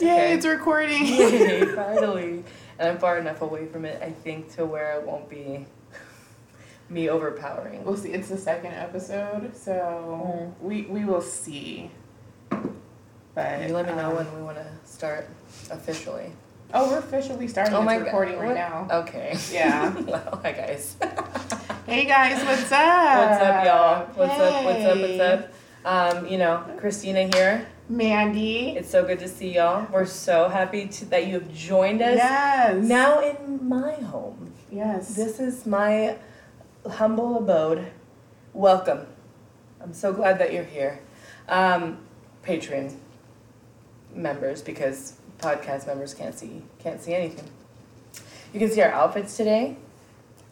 Yay, Okay. it's recording. Yay, finally. And I'm far enough away from it, I think, to where it won't be me overpowering. We'll see. It's the second episode, so we we will see. But You let me know um, when we want to start officially. Oh, we're officially starting. Oh it's my God. recording right What? now. Okay. Yeah. well, hi guys. Hey guys, what's up? What's up, y'all? What's up? What's up? What's up? Um, you know, Christina here. Mandy. It's so good to see y'all. We're so happy to, that you have joined us Yes. now in my home. Yes. This is my humble abode. Welcome. I'm so glad that you're here. Um, Patreon members, because podcast members can't see can't see anything. You can see our outfits today.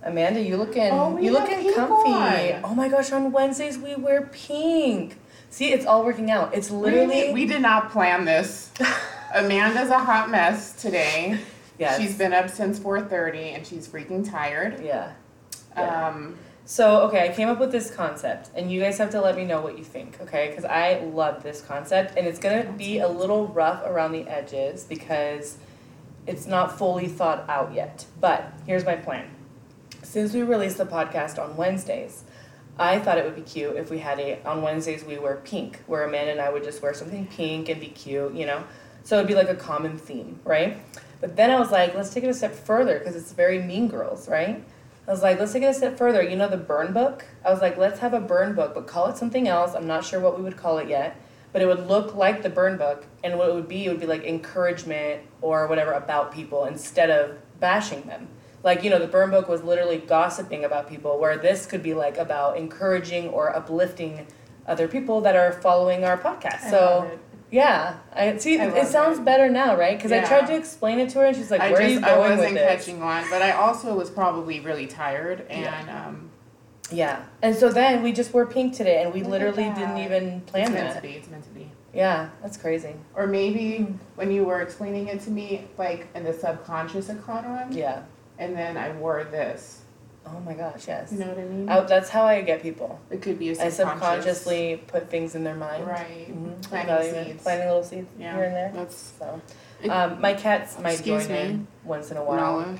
Amanda, you looking Oh, you looking comfy. on. Oh my gosh, on Wednesdays we wear pink. See, it's all working out. It's We, literally we did not plan this. Amanda's a hot mess today. yes. She's been up since 4:30 and she's freaking tired. yeah. Yeah. Um, So, okay, I came up with this concept, and you guys have to let me know what you think, okay? Because I love this concept, and it's gonna be a little rough around the edges because it's not fully thought out yet. But here's my plan. Since we released the podcast on Wednesdays, I thought it would be cute if we had a on Wednesdays we wear pink, where Amanda and I would just wear something pink and be cute, you know? So it'd be like a common theme, right? But then I was like, let's take it a step further because it's very Mean Girls, right? I was like, let's take it a step further. You know the burn book? I was like, let's have a burn book, but call it something else. I'm not sure what we would call it yet, but it would look like the burn book, and what it would be, it would be like encouragement or whatever about people instead of bashing them. Like, you know, the burn book was literally gossiping about people, where this could be like about encouraging or uplifting other people that are following our podcast. I so, yeah, I see. I it sounds it. better now, right? Because I tried to explain it to her, and she's like, I "Where just are you I wasn't with this?" catching on, but I also was probably really tired and Yeah. um, Yeah, and so then we just wore pink today, and we literally didn't even it's plan meant to that. be. It's meant to be. Yeah, that's crazy. Or maybe when you were explaining it to me, like in the subconscious it caught on, Yeah. And then I wore this. Oh my gosh, yes. You know what I mean? I, that's how I get people. it could be a subconscious. I subconsciously put things in their mind. Right. Mhm. Planting seeds. Planting little seeds Yeah. here and there. That's So, It- um, my cats might join me. in once in a while. Nala.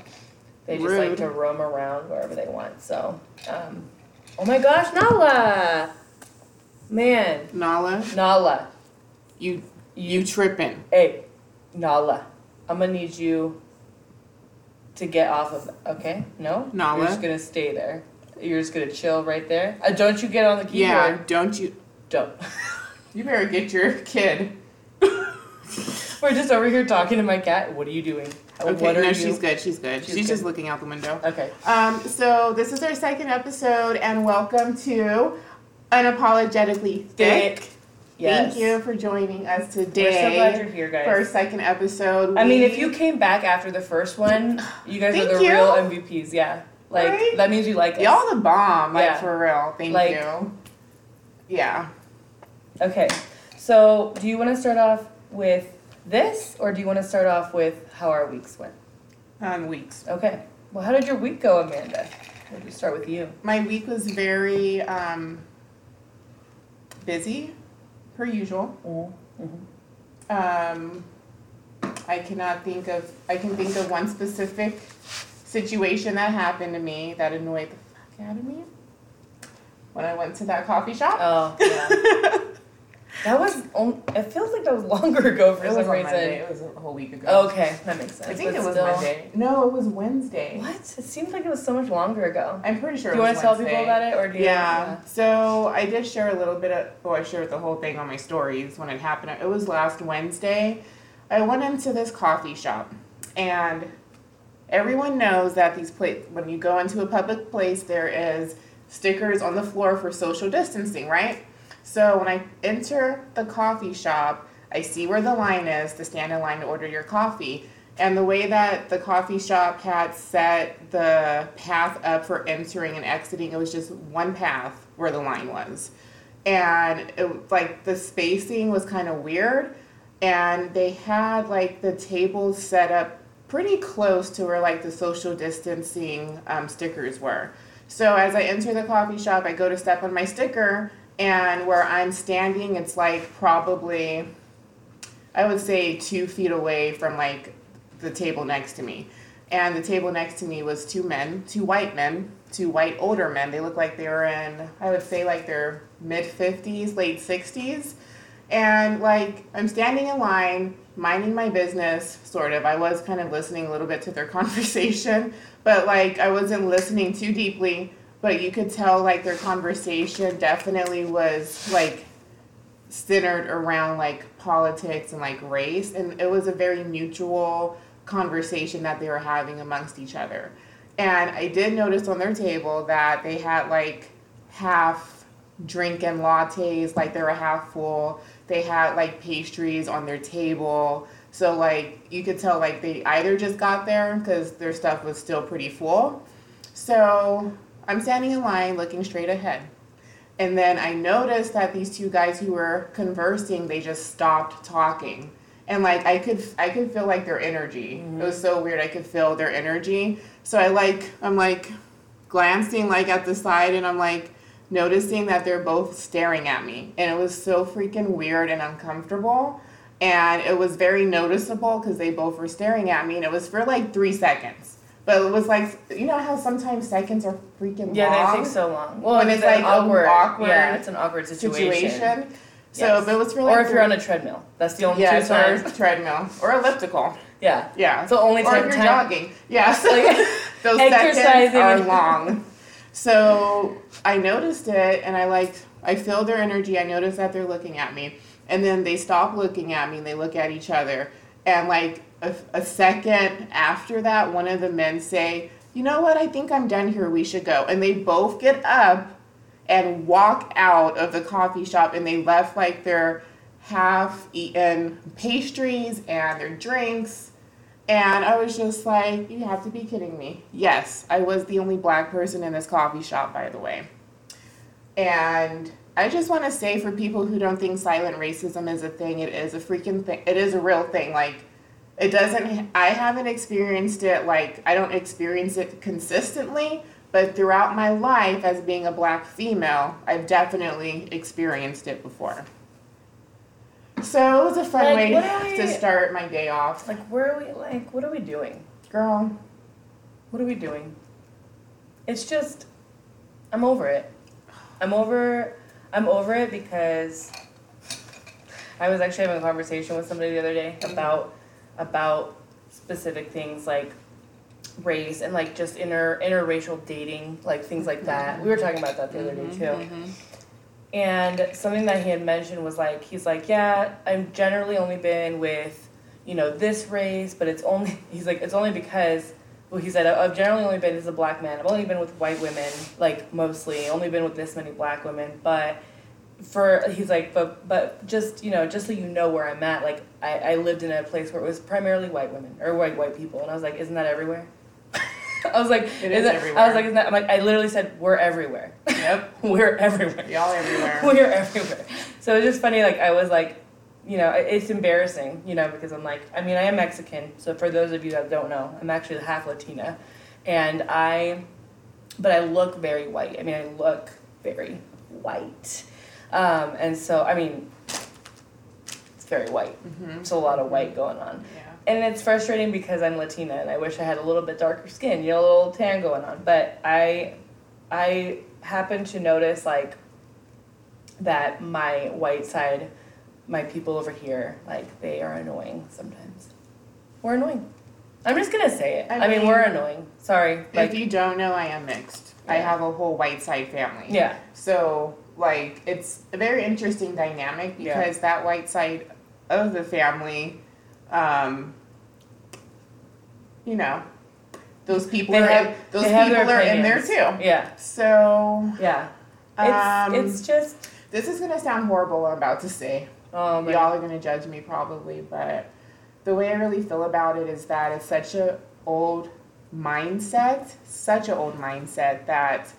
They just like to roam around wherever they want. So, um, oh my gosh, Nala, man, Nala, Nala, you you tripping. Hey, Nala, I'm gonna need you to get off of. Okay, no, Nala? you're just gonna stay there. You're just gonna chill right there. Uh, don't you get on the keyboard? Yeah, don't you Don't. you better get your kid. We're just over here talking to my cat. What are you doing? Uh, Okay, no, you? she's good, she's good. She's She's, just looking out the window. Okay. Um, so this is our second episode and welcome to Unapologetically Thick. Yes. Thank you for joining us We're today. so glad you're here, guys. for our second episode. I mean, if you came back after the first one, you guys are the you. real MVPs. Yeah. Like Right? that means you like us. y'all the bomb, like Yeah. for real. Thank Like- you. Yeah. Okay. So, do you want to start off with this, or do you want to start off with how our weeks went? Um, weeks. Okay. Well, how did your week go, Amanda? We'll just start with you. My week was very um, busy, per usual. Um, I cannot think of. I can think of one specific situation that happened to me that annoyed the fuck out of me. When I went to that coffee shop. Oh, yeah. that was. On, it feels like that was longer ago for it some on reason. Monday. It was a whole week ago. Okay, that makes sense. I think but it was still- Monday. No, it was Wednesday. What? It seems like it was so much longer ago. I'm pretty sure. do you want to tell people about it, or do you? Yeah. So I did share a little bit of, well, I shared the whole thing on my stories when it happened. It was last Wednesday. I went into this coffee shop, and everyone knows that these pla- when you go into a public place, there is stickers on the floor for social distancing, right? So when I enter the coffee shop, I see where the line is to stand in line to order your coffee. And the way that the coffee shop had set the path up for entering and exiting, it was just one path where the line was. And it like the spacing was kind of weird. And they had like the tables set up pretty close to where like the social distancing um, stickers were. So as I enter the coffee shop, I go to step on my sticker, and where I'm standing, it's like probably I would say two feet away from like the table next to me. And the table next to me was two men, two white men, two white older men. They looked like they were in, I would say, like their mid 50s, late 60s. And like, I'm standing in line, minding my business, sort of. I was kind of listening a little bit to their conversation, but like, I wasn't listening too deeply. But you could tell, like, their conversation definitely was like centered around like politics and like race. And it was a very mutual conversation that they were having amongst each other. And I did notice on their table that they had like half drink and lattes, like they were half full. They had like pastries on their table. So like you could tell like they either just got there because their stuff was still pretty full. So I'm standing in line looking straight ahead. And then I noticed that these two guys who were conversing, they just stopped talking. And like I could I could feel like their energy. Mm-hmm. It was so weird. I could feel their energy. So I like I'm like glancing like at the side and I'm like noticing that they're both staring at me. And it was so freaking weird and uncomfortable. And it was very noticeable because they both were staring at me and it was for like three seconds. But it was like you know how sometimes seconds are freaking yeah, long. Yeah, they take so long. Well, when it's, like awkward, awkward. Yeah, it's an awkward situation. situation. So yes. it was really. Or if you're on a treadmill, that's the only yes, two times. or treadmill or elliptical. Yeah. Yeah. So only. Or if you're time. jogging. Yes. Like, those seconds are long. So I noticed it, and I like I feel their energy. I notice that they're looking at me, and then they stop looking at me, and they look at each other, and like a, a second after that, one of the men say, "You know what? I think I'm done here. We should go." And they both get up and walk out of the coffee shop, and they left like their half eaten pastries and their drinks. And I was just like, you have to be kidding me. Yes, I was the only black person in this coffee shop, by the way. And I just want to say for people who don't think silent racism is a thing, it is a freaking thing. It is a real thing. Like, it doesn't, I haven't experienced it, like, I don't experience it consistently, but throughout my life as being a black female, I've definitely experienced it before. So it was a fun like, way we, to start my day off. Like, where are we? Like, what are we doing, girl? What are we doing? It's just, I'm over it. I'm over. I'm over it because I was actually having a conversation with somebody the other day about about specific things like race and like just inter interracial dating, like things like that. We were talking about that the other day mm-hmm, too. Mm-hmm. And something that he had mentioned was like, he's like, yeah, I've generally only been with, you know, this race, but it's only, he's like, it's only because, well, he said, I've generally only been as a black man. I've only been with white women, like mostly, only been with this many black women. But for, he's like, but, but just, you know, just so you know where I'm at, like, I, I lived in a place where it was primarily white women or white, white people. And I was like, isn't that everywhere? I was like, it is, is everywhere. I was like, isn't that, I'm like, I literally said, we're everywhere. Yep. we're everywhere. Y'all everywhere. we're everywhere. So it's just funny, like, I was like, you know, it's embarrassing, you know, because I'm like, I mean, I am Mexican. So for those of you that don't know, I'm actually half Latina. And I, but I look very white. I mean, I look very white. Um, and so, I mean, it's very white. Mm-hmm. There's a lot of white going on. Yeah and it's frustrating because I'm Latina and I wish I had a little bit darker skin, you know, a little tan going on. But I, I happen to notice like that my white side, my people over here, like they are annoying sometimes. We're annoying. I'm just gonna say it. I, I mean, mean, we're annoying. Sorry. Like, if you don't know, I am mixed. Yeah. I have a whole white side family. Yeah. So like it's a very interesting dynamic because yeah. that white side of the family um, you know, those people they are have, in, those people are in there too. Yeah. So yeah, it's, um, it's just this is gonna sound horrible. I'm about to say. Oh, Y'all are gonna judge me probably, but the way I really feel about it is that it's such a old mindset, such an old mindset that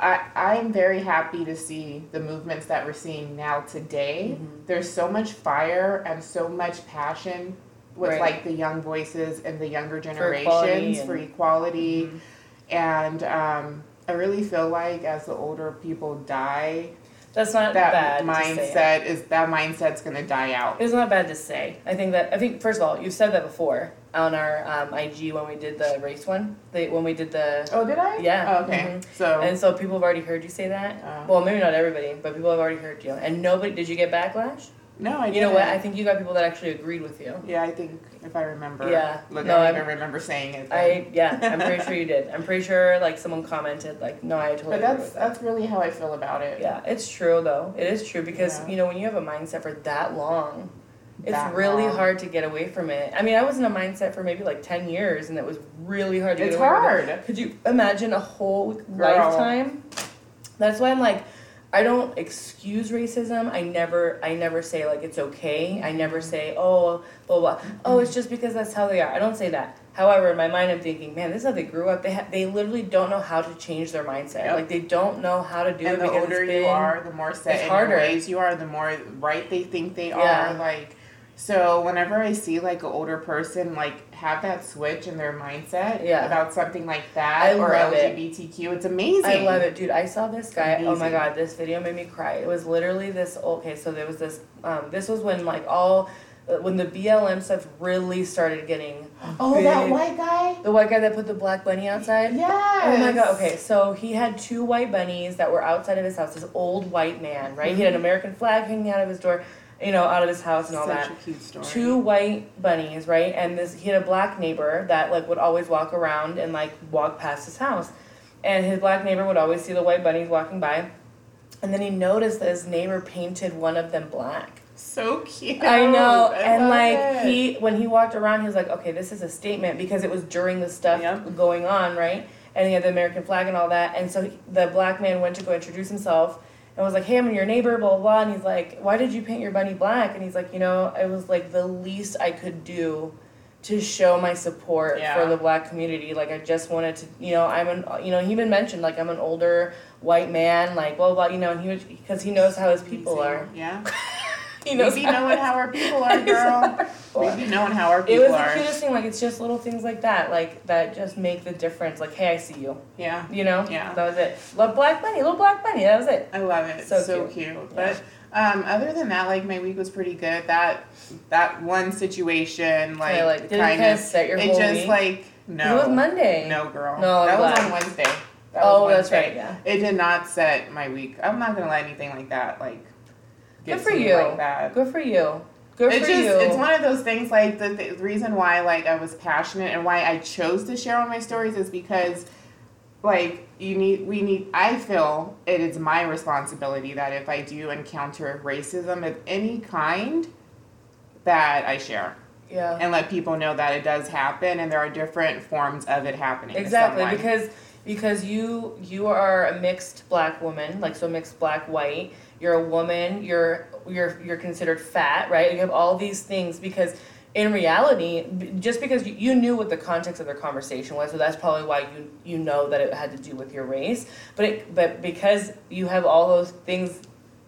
I, I'm very happy to see the movements that we're seeing now today. Mm-hmm. There's so much fire and so much passion with right. like the young voices and the younger generations for equality, for equality. Mm-hmm. and um, I really feel like as the older people die, That's not that bad. To mindset is that mindset's gonna die out. It's not bad to say. I think that I think first of all, you've said that before on our um, IG when we did the race one. The when we did the Oh, did I? Yeah, Oh, okay. mhm. So. and so people have already heard you say that. uh, Well, maybe not everybody, but people have already heard you. And nobody did you get backlash? No, I. You know what? I think you got people that actually agreed with you. Yeah, I think if I remember. Yeah. Look, No, I don't even remember saying it. then. I yeah, I'm pretty sure you did. I'm pretty sure like someone commented like, no, I totally But agree that's that. that's really how I feel about it. Yeah, it's true though. It is true because Yeah. you know when you have a mindset for that long, it's That really long. hard to get away from it. I mean, I was in a mindset for maybe like ten years, and it was really hard to It's get away hard. with it. Could you imagine a whole Girl. lifetime? That's why I'm like, I don't excuse racism. I never, I never say like it's okay. I never say oh blah blah. Oh, it's just because that's how they are. I don't say that. However, in my mind, I'm thinking, man, this is how they grew up. They ha- they literally don't know how to change their mindset. Yep. Like they don't know how to do and it the because older been, you are, the more set it's in harder. ways you are, the more right they think they Yeah. are. Like, so whenever I see like an older person like have that switch in their mindset Yeah. about something like that I or love it. LGBTQ, it's amazing. I love it, dude. I saw this guy. Oh my god, this video made me cry. It was literally this. Okay, so there was this. Um, this was when like all, uh, when the BLM stuff really started getting. Oh, that white guy. The white guy that put the black bunny outside. Yes. Oh my god. Okay, so he had two white bunnies that were outside of his house. This old white man, right? He had an American flag hanging out of his door, you know, out of his house and all Such that. a cute story. Two white bunnies, right? And this he had a black neighbor that like would always walk around and like walk past his house. And his black neighbor would always see the white bunnies walking by. And then he noticed that his neighbor painted one of them black. So cute. I know. I and like it. he when he walked around he was like, Okay, this is a statement because it was during the stuff Yep. going on, right? And he had the American flag and all that. And so he- the black man went to go introduce himself and was like, Hey, I'm your neighbor, blah blah blah and he's like, Why did you paint your bunny black? And he's like, you know, it was like the least I could do to show my support Yeah. for the black community. Like I just wanted to, you know, I'm an, you know, he even mentioned like I'm an older white man, like blah blah, blah you know, and he was because he knows how his people are. Yeah. He We be knowing how our people are, girl. we be knowing how our It people are. the are. cutest thing. Like it's just little things like that, like that just make the difference. Like, hey, I see you. Yeah. You know. Yeah. That was it. Love black bunny, little black bunny. That was it. I love it. So So, cute. cute. But um, other than that, like my week was pretty good. That that one situation, like, Okay, like did it kind of, set your it just week? like no, It was Monday. no, girl, No, I'm that was on Wednesday. That oh, was that's right. Yeah. It did not set my week. I'm not gonna let anything like that like Good for you. like that. Good for you. Good It's for just you. it's one of those things like the, the reason why like I was passionate and why I chose to share on my stories is because like you need we need I feel it is my responsibility that if I do encounter racism of any kind that I share yeah. and let people know that it does happen and there are different forms of it happening Exactly because because you you are a mixed black woman, like so mixed black white. You're a woman. You're you're you're considered fat, right? You have all these things because in reality, just because you, knew what the context of their conversation was, so that's probably why you you know that it had to do with your race. But it, but because you have all those things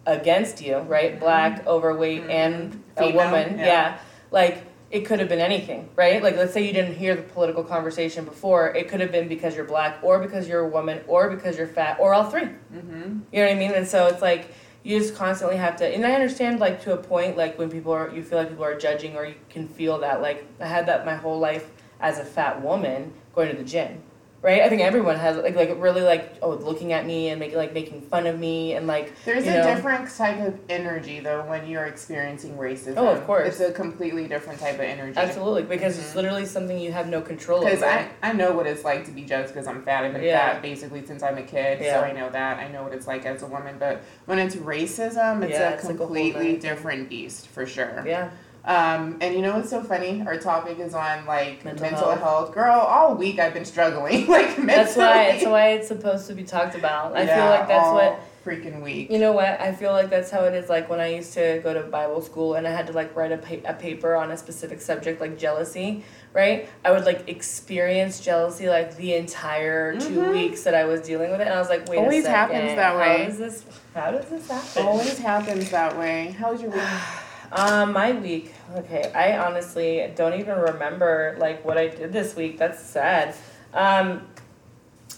against you, right? Black, overweight, and a Female, woman, yeah. yeah, like it could have been anything, right? Like let's say you didn't hear the political conversation before, it could have been because you're black or because you're a woman or because you're fat or all 3 hmm You know what I mean? And so it's like you just constantly have to and I understand like to a point like when people are you feel like people are judging or you can feel that like I had that my whole life as a fat woman going to the gym. Right? I think everyone has like like really like oh looking at me and making like making fun of me and like There's a know. different type of energy though when you're experiencing racism. Oh, of course. It's a completely different type of energy. absolutely because it's Mhm. literally something you have no control over. Because I, I know what it's like to be judged because I'm fat. I've been Yeah. fat basically since I'm a kid, Yeah. so I know that. I know what it's like as a woman. But when it's racism, it's Yeah, a it's like a completely different beast for sure. yeah. Um, and you know what's so funny? Our topic is on like Mental mental, health. health. Girl, all week I've been struggling like mentally. That's why. That's why it's supposed to be talked about. I feel Yeah, like that's all what. freaking week. You know what? I feel like that's how it is. Like when I used to go to Bible school and I had to like write a, pa- a paper on a specific subject, like jealousy, right? I would like experience jealousy like the entire 2 Mhm. weeks that I was dealing with it, and I was like, wait Always a second. happens that way. How does this? How does this happen? always happens that way. How's your week? Um, my week. Okay, I honestly don't even remember like what I did this week. That's sad. Um,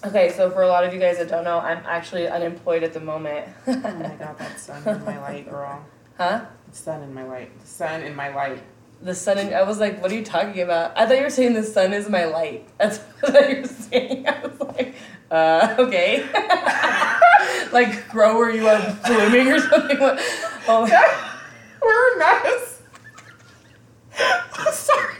Okay, so for a lot of you guys that don't know, I'm actually unemployed at the moment. Oh my god, that sun in my light, girl. huh? The sun in my light. The sun in my light. The sun and I was like, what are you talking about? I thought you were saying the sun is my light. That's what you were saying. I was like, uh, okay. like grow where you are blooming or something. Oh, We're nuts. Sorry.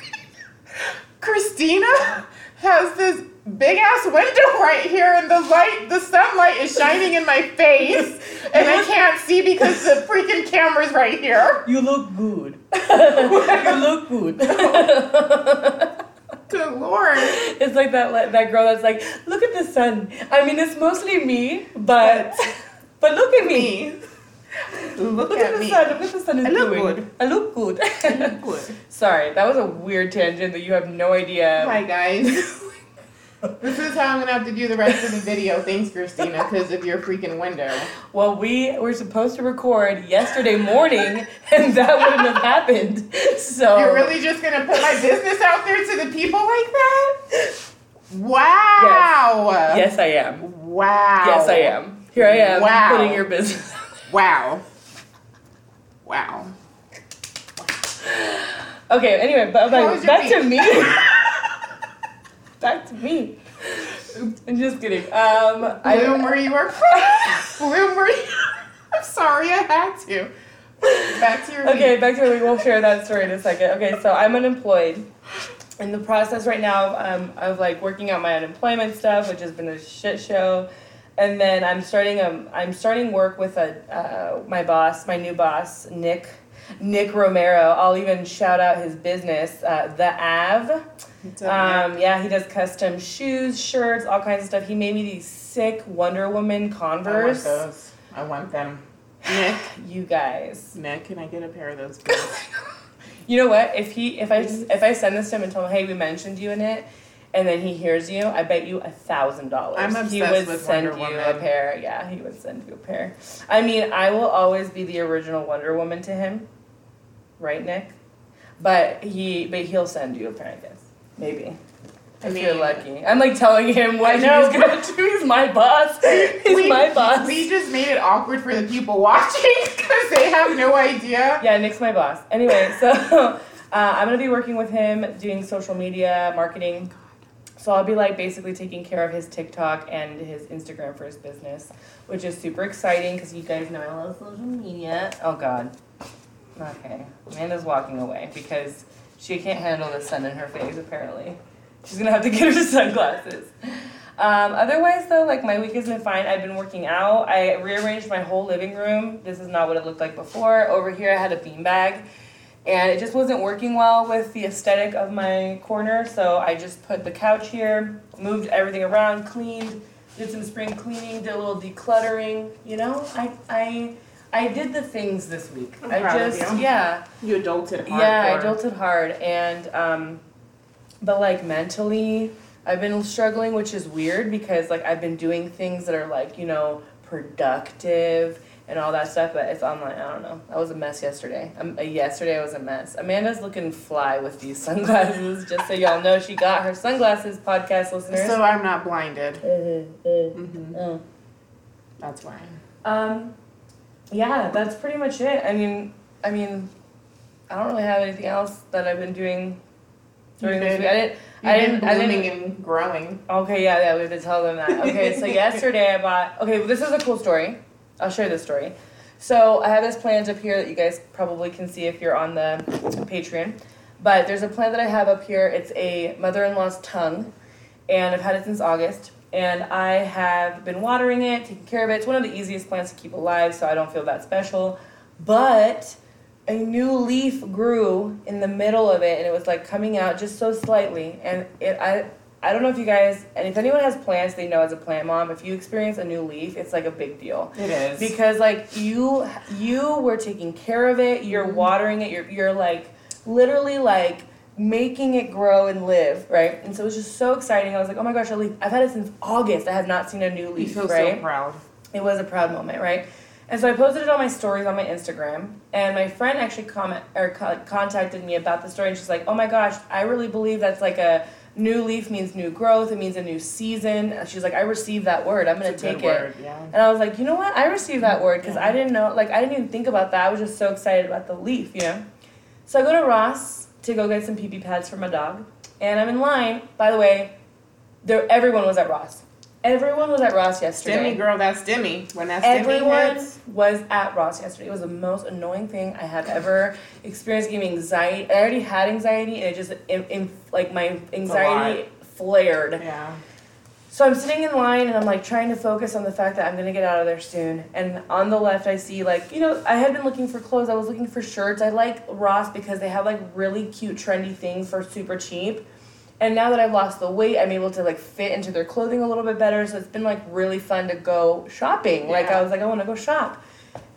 Christina has this big ass window right here, and the light, the sunlight is shining in my face, and I can't see because the freaking camera's right here. you look good. you look good. Good lord. it's like that that girl that's like, look at the sun. I mean, it's mostly me, but but look at me. Look, Look at, at the me. sun. Look at the sun is I look doing. good. I look good. Good. Sorry, that was a weird tangent that you have no idea. Hi guys. this is how I'm gonna have to do the rest of the video. Thanks, Christina, because of your freaking window. Well, we were supposed to record yesterday morning, and that wouldn't have happened. So You're really just gonna put my business out there to the people like that? Wow. Yes, I am. Wow. Yes, I am. Here I am Wow. putting your business. Wow. Wow. Okay. Anyway, but How like, was your back to me. back to me. I'm just kidding. Um, Bloom I where you are. Bloom where you. I'm sorry, I had to. Back to your. okay. Back to your. we will share that story in a second. Okay, so I'm unemployed. In the process right now um, of like working out my unemployment stuff, which has been a shit show, and then I'm starting um I'm starting work with a uh, my boss, my new boss, Nick Nick Romero. I'll even shout out his business, uh, the Av. What's up, man? Um, yeah, he does custom shoes, shirts, all kinds of stuff. He made me these sick Wonder Woman Converse. I want those. I want them. Nick, You guys. Nick, can I get a pair of those, please? You know what? If he if I if I send this to him and tell him, hey, we mentioned you in it, and then he hears you, I bet you a thousand dollars. I'm He would with send Wonder you a pair. Yeah, he would send you a pair. I mean, I will always be the original Wonder Woman to him, right, Nick? But he but he'll send you a pair, I guess. Maybe. I If you're lucky. I'm like telling him what he's gonna do. He's my boss. He's we, my boss. We just made it awkward for the people watching because they have no idea. Yeah, Nick's my boss. Anyway, so uh, I'm gonna be working with him doing social media marketing. So I'll be like basically taking care of his TikTok and his Instagram for his business, which is super exciting because you guys know I love social media. Oh God. Okay, Amanda's walking away because she can't handle the sun in her face. Apparently, she's gonna have to get her sunglasses. Um, otherwise, though, like my week has been fine. I've been working out. I rearranged my whole living room. This is not what it looked like before. Over here, I had a beanbag, and it just wasn't working well with the aesthetic of my corner. So I just put the couch here, moved everything around, cleaned, did some spring cleaning, did a little decluttering. You know, I I I did the things this week. I'm I proud of just you. yeah. You adulted hard. Yeah, I adulted hard, and um, but like mentally, I've been struggling, which is weird because like I've been doing things that are like you know productive and all that stuff, but it's online. I don't know. I was a mess yesterday. Um, uh, yesterday was a mess. Amanda's looking fly with these sunglasses. just so y'all know, she got her sunglasses, podcast listeners. So I'm not blinded. Uh, uh, hmm uh. That's why. Um, yeah, that's pretty much it. I mean, I mean, I don't really have anything else that I've been doing during this week. I didn't. You've I didn't. I didn't. and growing. Okay, yeah, yeah, we have to tell them that. Okay, so yesterday I bought. Okay, well, this is a cool story. I'll share this story. So I have this plant up here that you guys probably can see if you're on the Patreon. But there's a plant that I have up here. It's a mother-in-law's tongue, and I've had it since August. And I have been watering it, taking care of it. It's one of the easiest plants to keep alive, so I don't feel that special. But a new leaf grew in the middle of it, and it was like coming out just so slightly. And it, I, I don't know if you guys, and if anyone has plants, they know as a plant mom, if you experience a new leaf, it's like a big deal It is. because like you you were taking care of it you're Mhm. watering it you're, you're like literally like making it grow and live right and so it was just so exciting i was like oh my gosh a leaf i've had it since august i have not seen a new leaf. you feel right so proud. it was a proud moment, right? And so I posted it on my stories on my Instagram, and my friend actually comment or co- contacted me about the story, and she's like, "Oh my gosh, I really believe that's like a new leaf means new growth. It means a new season. She's like, I received that word. I'm gonna take it. word, yeah. And I was like, you know what? I received that word because Yeah. I didn't know, like, I didn't even think about that. I was just so excited about the leaf, you know? So I go to Ross to go get some pee pee pads for my dog. And I'm in line. By the way, there everyone was at Ross. Everyone was at Ross yesterday. Demi, girl, that's Demi. When that's Everyone hits, was at Ross yesterday. It was the most annoying thing I have ever experienced. Giving me anxiety. I already had anxiety, and it just, in, in, like, my anxiety flared. yeah. So I'm sitting in line and I'm like trying to focus on the fact that I'm gonna get out of there soon. And on the left, I see like, you know, I had been looking for clothes, I was looking for shirts. I like Ross because they have like really cute, trendy things for super cheap. And now that I've lost the weight, I'm able to like fit into their clothing a little bit better. So it's been like really fun to go shopping. Like I was like, I wanna go shop.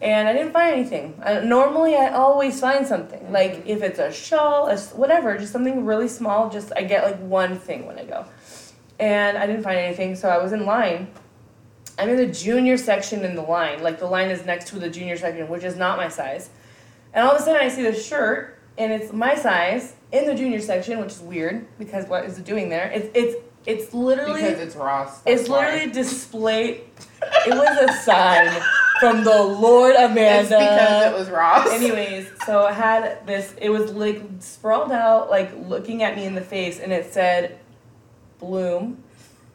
And I didn't find anything. I, normally, I always find something. Mm-hmm. Like if it's a shawl, a whatever, just something really small. Just I get like one thing when I go and I didn't find anything, so I was in line. I'm in the junior section in the line, like the line is next to the junior section, which is not my size. And all of a sudden, I see this shirt, and it's my size in the junior section, which is weird because what is it doing there? It's it's it's literally Because it's Ross. it's why. literally displayed. It was a sign from the Lord Amanda. It's because it was Ross. Anyways, so I had this. It was like sprawled out, like looking at me in the face, and it said, "Bloom,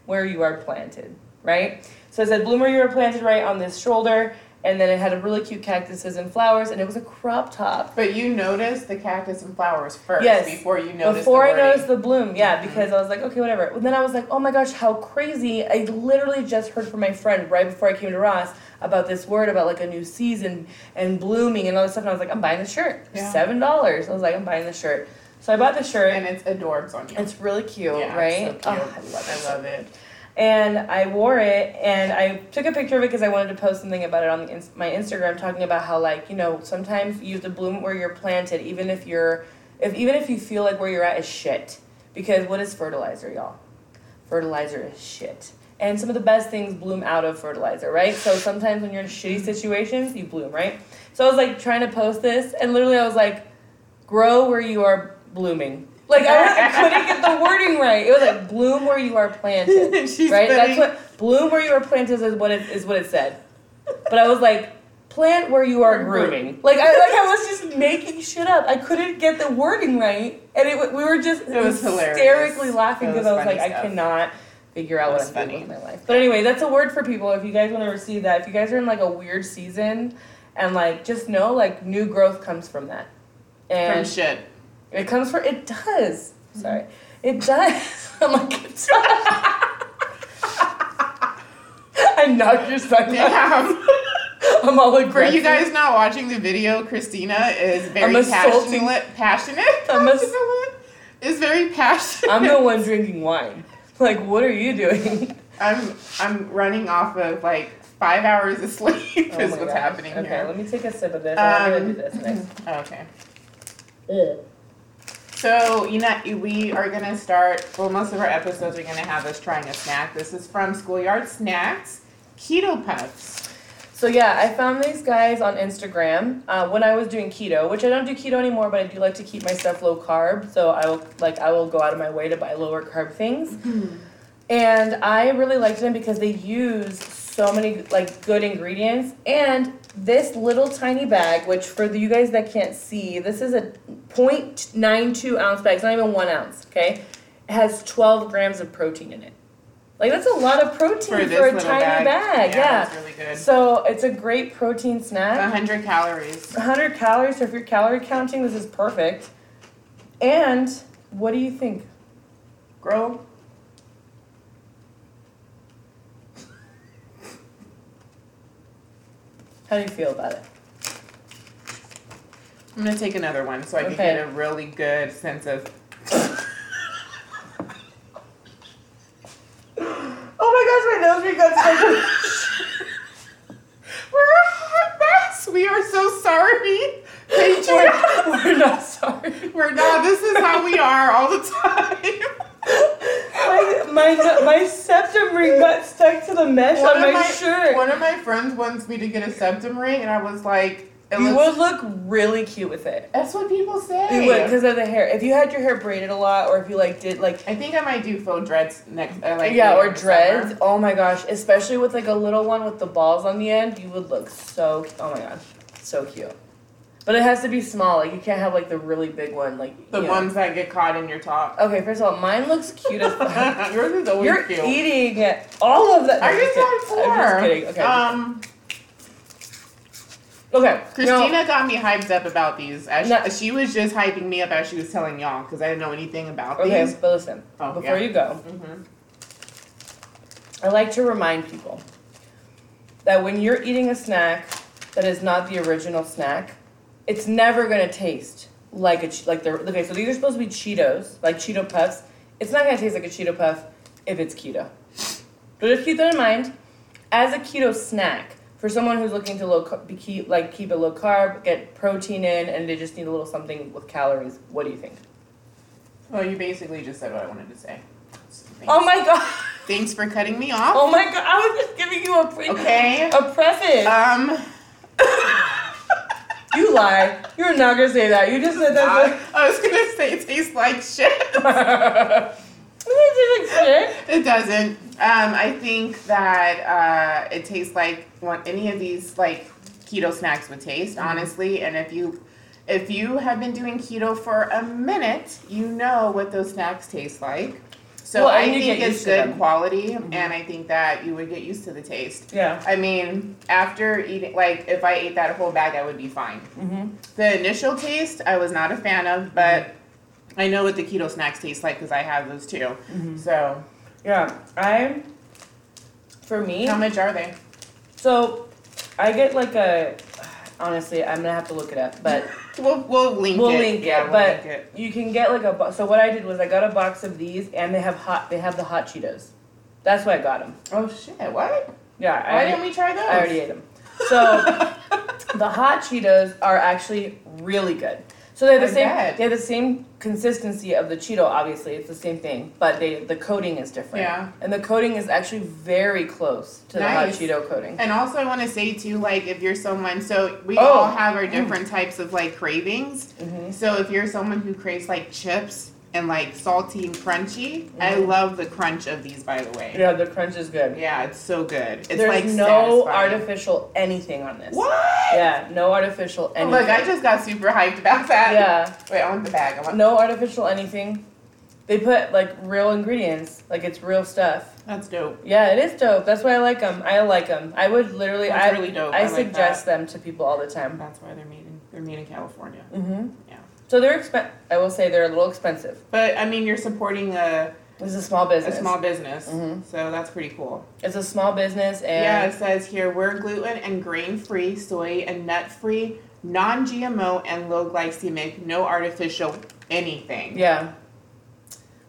where you are planted." Right. So it said, "Bloom where you are planted," right on this shoulder, and then it had a really cute cactuses and flowers, and it was a crop top. But you noticed the cactus and flowers first Yes. before you noticed the bloom. Before I noticed the bloom, yeah, Mhm. because I was like, okay, whatever. And then I was like, oh my gosh, how crazy! I literally just heard from my friend right before I came to Ross about this word about like a new season and blooming and all this stuff. And I was like, I'm buying the shirt, Yeah. seven dollars. I was like, I'm buying the shirt. So I bought the shirt. and it's adorbs on you. It's really cute, yeah, right? So cute. Oh, I love it. I love it. And I wore it, and I took a picture of it because I wanted to post something about it on the my Instagram, talking about how like you know sometimes you have to bloom where you're planted, even if you're, if even if you feel like where you're at is shit. Because what is fertilizer, y'all? Fertilizer is shit. And some of the best things bloom out of fertilizer, right? So sometimes when you're in shitty mm-hmm. situations, you bloom, right? So I was like trying to post this, and literally I was like, grow where you are blooming. Like I, I couldn't get the wording right. It was like bloom where you are planted right? That's what bloom where you are planted is what it is what it said. But I was like, plant where you are grooming. Like I like I was just making shit up. I couldn't get the wording right, and it we were just It was hilarious. hysterically laughing because I was like, funny I cannot figure out what I'm funny. doing with my life. But anyway, that's a word for people. If you guys want to receive that, if you guys are in like a weird season, and like just know like new growth comes from that, from and shit. It comes for it does. Sorry, it does. I'm like. It's I knocked your son down. I'm all aggressive. you guys not watching the video, Christina is very I'm passionate. Passionate. I'm ass- Passionate? Is very passionate. I'm the one drinking wine. Like, what are you doing? I'm I'm running off of like five hours of sleep. Oh is what's gosh. happening okay, here. let me take a sip of this. I'm gonna do Um, this next. Okay. So you know we are gonna start. Well, most of our episodes are gonna have us trying a snack. This is from Schoolyard Snacks, Keto Puffs. So yeah, I found these guys on Instagram uh, when I was doing keto, which I don't do keto anymore, but I do like to keep my stuff low carb. So I will like I will go out of my way to buy lower carb things. And I really liked them because they use so many like good ingredients and this little tiny bag, which for the, you guys that can't see, this is a 0.92 ounce bag. It's not even one ounce. Okay, it has 12 grams of protein in it. Like that's a lot of protein For for, a tiny bag. Yeah. it's really good. So it's a great protein snack. hundred calories. 100 calories. So if you're calorie counting, this is perfect. And what do you think? Grow. How do you feel about it? I'm gonna take another one so I can Okay. get a really good sense of. Oh my gosh, my nose ring got stuck. We're a hot mess. We are so sorry. Patreon. we're, we're not sorry. We're not. This is how we are all the time. My, my, septum ring got stuck to the mesh One on of my, my shirt. One of my friends wants me to get a septum ring, and I was like, It you looks- would look really cute with it. That's what people say. You would because of the hair. If you had your hair braided a lot, or if you like did like I think I might do faux dreads next. Uh, like yeah, or dreads. summer. Oh my gosh, especially with like a little one with the balls on the end, you would look so. Oh my gosh, so cute. But it has to be small. Like you can't have like the really big one. Like The you know. ones that get caught in your top. Okay, first of all, mine looks cute as fuck. Yours is always You're cute. eating all of that. I just had four. I'm just kidding. Okay. Um, okay. Christina got me hyped up about these. As No. she, was just hyping me up as she was telling y'all because I didn't know anything about okay, these. but listen. Oh, before yeah. you go, hmm I like to remind people that when you're eating a snack that is not the original snack, it's never gonna taste like a like the okay. So these are supposed to be Cheetos, like Cheeto puffs. It's not gonna taste like a Cheeto puff if it's keto. So just keep that in mind. As a keto snack, for someone who's looking to low be keep like keep it low carb, get protein in, and they just need a little something with calories, what do you think? Well, you basically just said what I wanted to say. Thanks, Oh my god! Thanks for cutting me off. Oh my god! I was just giving you a pre Okay. a preface. Um, You lie. You're not gonna say that. You just said I, that. I was gonna say it tastes like shit. it tastes like shit. It doesn't. Um, I think that uh, it tastes like what any of these like keto snacks would taste, Mm-hmm. honestly. And if you if you have been doing keto for a minute, you know what those snacks taste like. So Well, I think it's good quality, Mhm. and I think that you would get used to the taste. Yeah. I mean, after eating, like if I ate that whole bag, I would be fine. Mm-hmm. The initial taste, I was not a fan of, but I know what the keto snacks taste like because I have those too. Mm-hmm. So, Yeah. I. For me, how much are they? so I get like a. Honestly, I'm gonna have to look it up, but We'll we'll link it. We'll it. link it, yeah, we'll but- link it. you can get like a. bo- So what I did was I got a box of these, and they have hot. They have the hot Cheetos. That's why I got them. Oh shit! What? Yeah. Why already- didn't we try those? I already ate them. So the hot Cheetos are actually really good. So they're the I same. bet. They have the same consistency of the Cheeto. Obviously, it's the same thing, but they the coating is different. Yeah. And the coating is actually very close to Nice. the hot Cheeto coating. And also, I want to say too, like if you're someone, so we Oh. all have our different types of like cravings. hmm So if you're someone who craves like chips and like salty and crunchy, I Mhm. love the crunch of these. By the way. Yeah, the crunch is good. Yeah, it's so good. It's There's like no satisfying. artificial anything on this. What? Yeah, no artificial Oh, anything. look, I just got super hyped about that. Yeah, Wait, I want the bag. I want. no artificial anything. They put like real ingredients, like it's real stuff. That's dope. Yeah, it is dope. That's why I like them. I like them. I would literally. That's I really dope. I, I like suggest them to people all the time. That's why they're made in they're made in California. Mm-hmm. So they're expen. I will say they're a little expensive. But I mean, you're supporting a, is a small a business. small business, Mhm. so that's pretty cool. It's a small business, and yeah, it says here we're gluten and grain free, soy and nut free, non GMO and low glycemic, no artificial anything. yeah.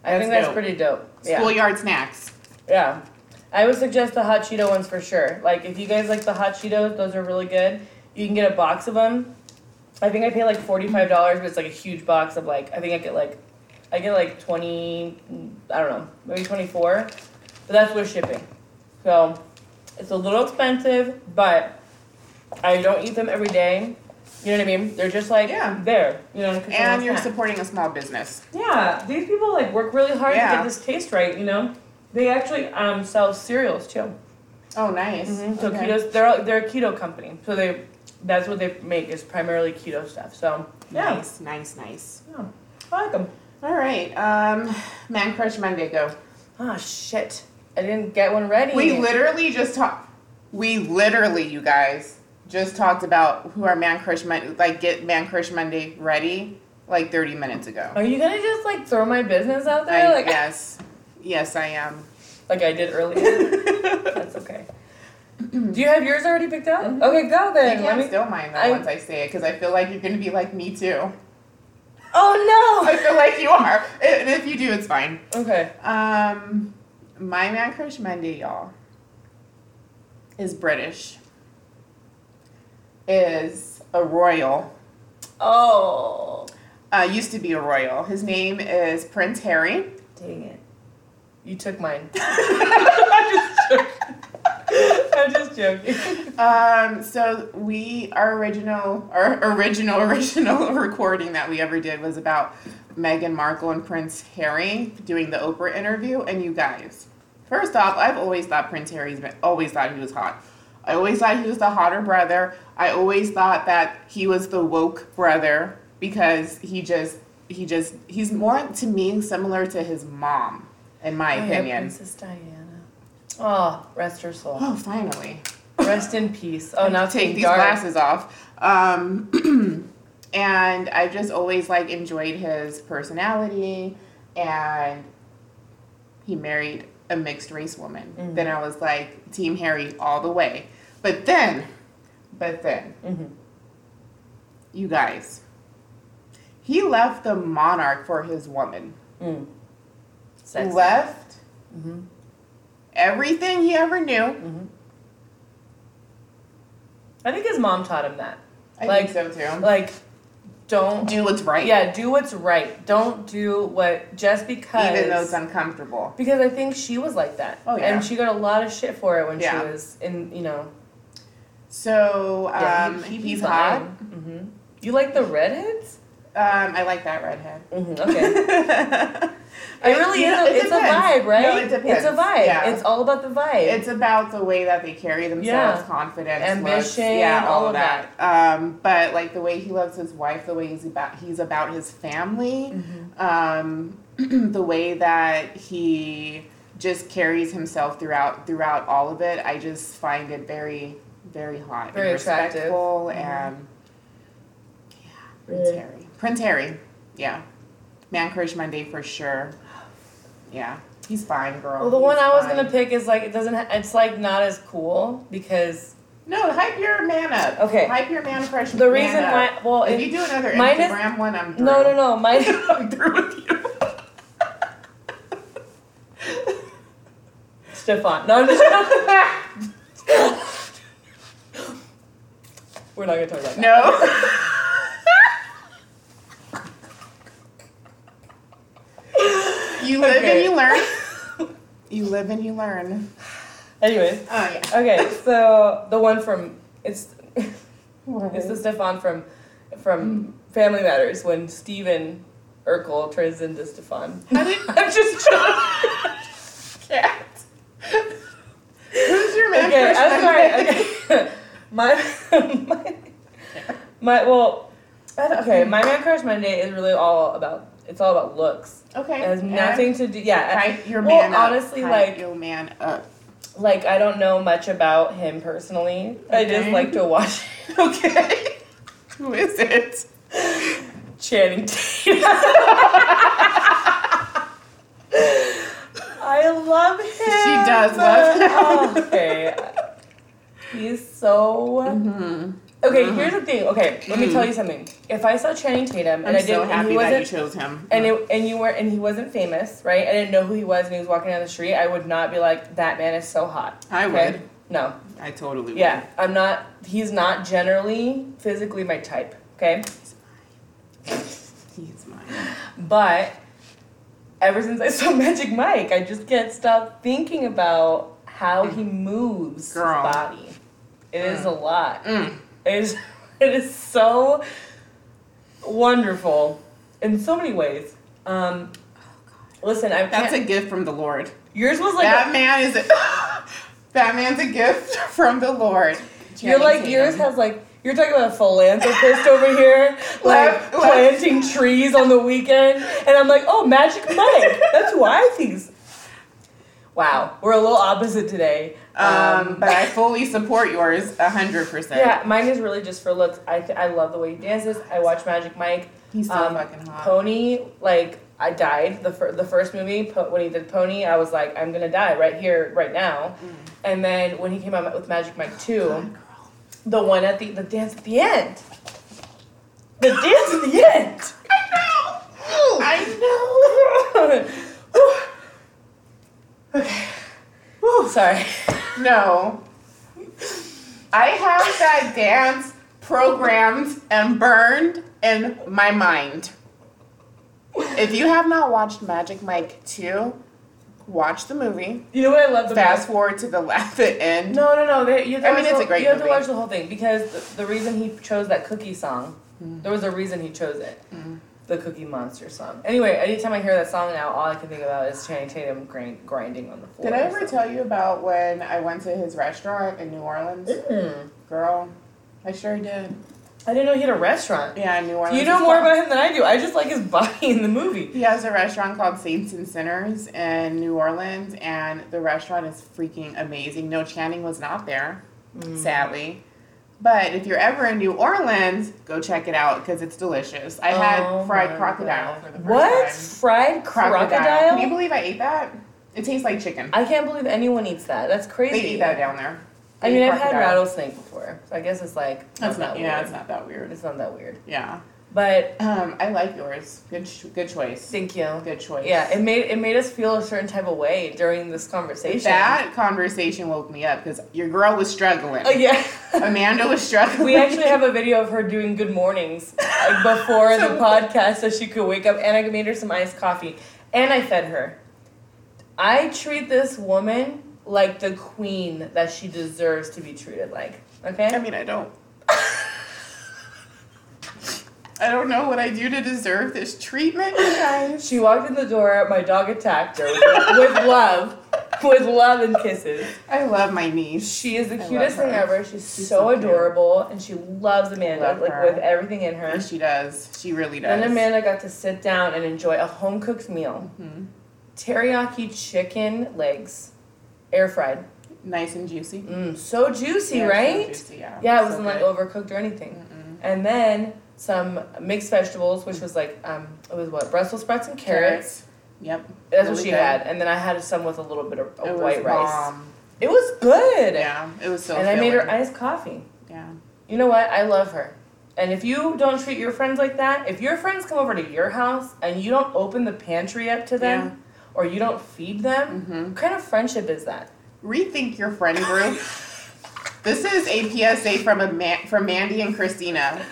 I That's think that's dope. pretty dope. Yeah. Schoolyard snacks. Yeah. I would suggest the hot Cheeto ones for sure. Like if you guys like the hot Cheetos, those are really good. You can get a box of them. I think I pay like forty five dollars, but it's like a huge box of like I think I get like I get like twenty I don't know, maybe twenty four. But that's with shipping. So it's a little expensive, but I don't eat them every day. You know what I mean? They're just like Yeah. there. You know, And you're snack. supporting a small business. Yeah, these people like work really hard to get this taste right. You know, they actually um, sell cereals too. Oh, nice. Mhm, So Okay. keto, they're they're a keto company. So they that's what they make is primarily keto stuff. So yeah, Nice, nice, nice. I like them. All right. Um, Man Crush Monday, go. Ah shit, I didn't get one ready. We literally just talked. We literally, you guys, just talked about who our Man Crush Monday, like get Man Crush Monday ready, like 30 minutes ago. Are you gonna just like throw my business out there I, like yes, yes, I am. like I did earlier? That's okay. Do you have yours already picked out? Mhm. Okay, go then. Let can't me. steal mine though I- once I say it because I feel like you're gonna be like me too. Oh no! I feel like you are, and if you do, it's fine. Okay. Um, my Man Crush Monday, y'all, is British. Is a royal. Oh. Uh, used to be a royal. His name is Prince Harry. Dang it. You took mine. I'm just joking. Um, so we our original our original original recording that we ever did was about Meghan Markle and Prince Harry doing the Oprah interview, and you guys. First off, I've always thought Prince Harry's been always thought he was hot. I always thought he was the hotter brother. I always thought that he was the woke brother because he just he just he's more to me similar to his mom, in my Oh, yeah, opinion. Princess Diana. Oh, rest her soul. Oh, finally. Rest in peace. Oh, now take these dark. glasses off. Um, and I just always like enjoyed his personality, and he married a mixed race woman. Mhm. Then I was like Team Harry all the way. But then, but then, Mhm. you guys, he left the monarch for his woman. Mm. Left Mm-hmm. Everything he ever knew. Mm-hmm. I think his mom taught him that. I Like- think so too. Like, don't. Do what's right, Yeah, do what's right. Don't do what just because. even though it's uncomfortable. Because I think she was like that. Oh, yeah. And she got a lot of shit for it when Yeah. she was in, you know. So Yeah, um, he, he's hot. hmm You like the redheads? Um, I like that redhead. Mm-hmm. Okay. It really You is. know, A, it it's a vibe, right? No, it depends. It's a vibe. Yeah. It's all about the vibe. It's about the way that they carry themselves, Yeah. confidence, Ambition, looks, yeah, all, all of of that. Um, but like the way he loves his wife, the way he's about he's about his family, Mhm. um, the way that he just carries himself throughout throughout all of it. I just find it very very hot, Very and attractive. respectful, Mhm. and yeah, Prince. Harry, Prince Harry, yeah, Man Crush Monday for sure. Yeah, he's fine, girl. Well, the one He's I was fine. gonna pick is like it doesn't. Ha- it's like not as cool because No, hype your man up. Okay. Hype your man crush. the reason why. Well, If it, you do another mine is- Instagram one, I'm through. no, no, no. Mine. I'm through with you. Stefan. No, I'm just. We're not gonna talk about that. No. You live and you learn. You live and you learn. Anyways, Oh yeah. okay. So the one from it's it's the Stefan from from Family Matters when Steven Urkel turns into Stefan. How did I'm just joking. cat? Who's your man okay. I'm sorry. Okay, my my my well, okay. My man crush Monday is really all about. It's all about looks. Okay. It has and nothing to do. Yeah, Hype your Well, man up. honestly, like- your man up. like I don't know much about him personally. I just like to watch Okay. Who is it? Channing Tatum. I love him. She does love him. Oh, okay. He's so Mm-hmm. Okay. Mhm. Here's the thing. Okay, let me tell you something. If I saw Channing Tatum and I'm I didn't, and happy he that you wasn't, chose him. and it, and you were, and he wasn't famous, right? I didn't know who he was, and he was walking down the street. I would not be like, that man is so hot. I okay? would. No, I totally would. yeah, I'm not. He's not generally physically my type. Okay, He's mine. He's mine. But ever since I saw Magic Mike, I just can't stop thinking about how he moves Girl. his body. It is Mm. a lot. Mm. It is. It is so wonderful in so many ways. Um, listen, I That's a gift from the Lord. yours was like that man is a that man's a gift from the Lord. you're like yours has like you're talking about a philanthropist over here, like planting trees on the weekend, and I'm like, oh, Magic Mike. That's who I think's. Wow, we're a little opposite today. Um, but I fully support yours a hundred percent. yeah, mine is really just for looks. I th- I love the way he dances. I watch Magic Mike. He's so Um, fucking hot. Pony, like I died the fir- the first movie po- when he did Pony. I was like, I'm gonna die right here, right now. Mm. And then when he came out with Magic Mike Two, the one at the the dance at the end, the dance at the end. I know. I know. okay. Sorry. No. I have that dance programmed and burned in my mind. If you have not watched Magic Mike 2, watch the movie. You know what I love the Fast most? forward to the last the end. No, no, no. They, you have to I mean, it's the, a great movie. You have to watch the whole thing because the, the reason he chose that cookie song, Mm. there was a reason he chose it. Mm. The Cookie Monster song. Anyway, anytime I hear that song now, all I can think about is Channing Tatum grind, grinding on the floor. Did I ever tell you about when I went to his restaurant in New Orleans? Mm. Girl, I sure did. I didn't know he had a restaurant. Yeah, in New Orleans. You know more called- about him than I do. I just like his body in the movie. He has a restaurant called Saints and Sinners in New Orleans, and the restaurant is freaking amazing. No, Channing was not there, Mm. sadly. But if you're ever in New Orleans, go check it out because it's delicious. I Oh had fried crocodile God. for the first What? time. Fried crocodile? Can you believe I ate that? It tastes like chicken. I can't believe anyone eats that. That's crazy. They eat that down there. I mean, I've had rattlesnake before, so I guess it's like not That's not. that Yeah, weird. it's not that weird. It's not that weird. Yeah. But Um, I like yours. Good, good choice. thank you. Good choice. Yeah, it made it made us feel a certain type of way during this conversation. That conversation woke me up because your girl was struggling. Oh yeah. Amanda was struggling. we actually have a video of her doing good mornings like before the podcast so she could wake up and I made her some iced coffee and I fed her. I treat this woman like the queen that she deserves to be treated like. Okay? I mean, I don't. I don't know what I do to deserve this treatment, you guys. She walked in the door, my dog attacked her with, love. With love and kisses. I love my niece. She is the I cutest thing ever. She's, She's so, so adorable and she loves Amanda Love like with everything in her. Yes, she does. She really does. Then Amanda got to sit down and enjoy a home cooked meal. Mhm. Teriyaki chicken legs, air fried. Nice and juicy. Mm, so juicy, Yeah, so right? juicy, yeah. Yeah, it So wasn't like overcooked or anything. Mm-mm. And then some mixed vegetables, which was like um, it was what Brussels sprouts and carrots. Yep. That's what she good. had, and then I had some with a little bit of, of It was white rice. bomb. It was good. Yeah, it was so. Good. And I made her iced coffee. Yeah. You know what? I love her. And if you don't treat your friends like that, if your friends come over to your house and you don't open the pantry up to them, Yeah. or you don't feed them, hmm what kind of friendship is that? Rethink your friend group. this is a PSA from a man, from Mandy and Christina.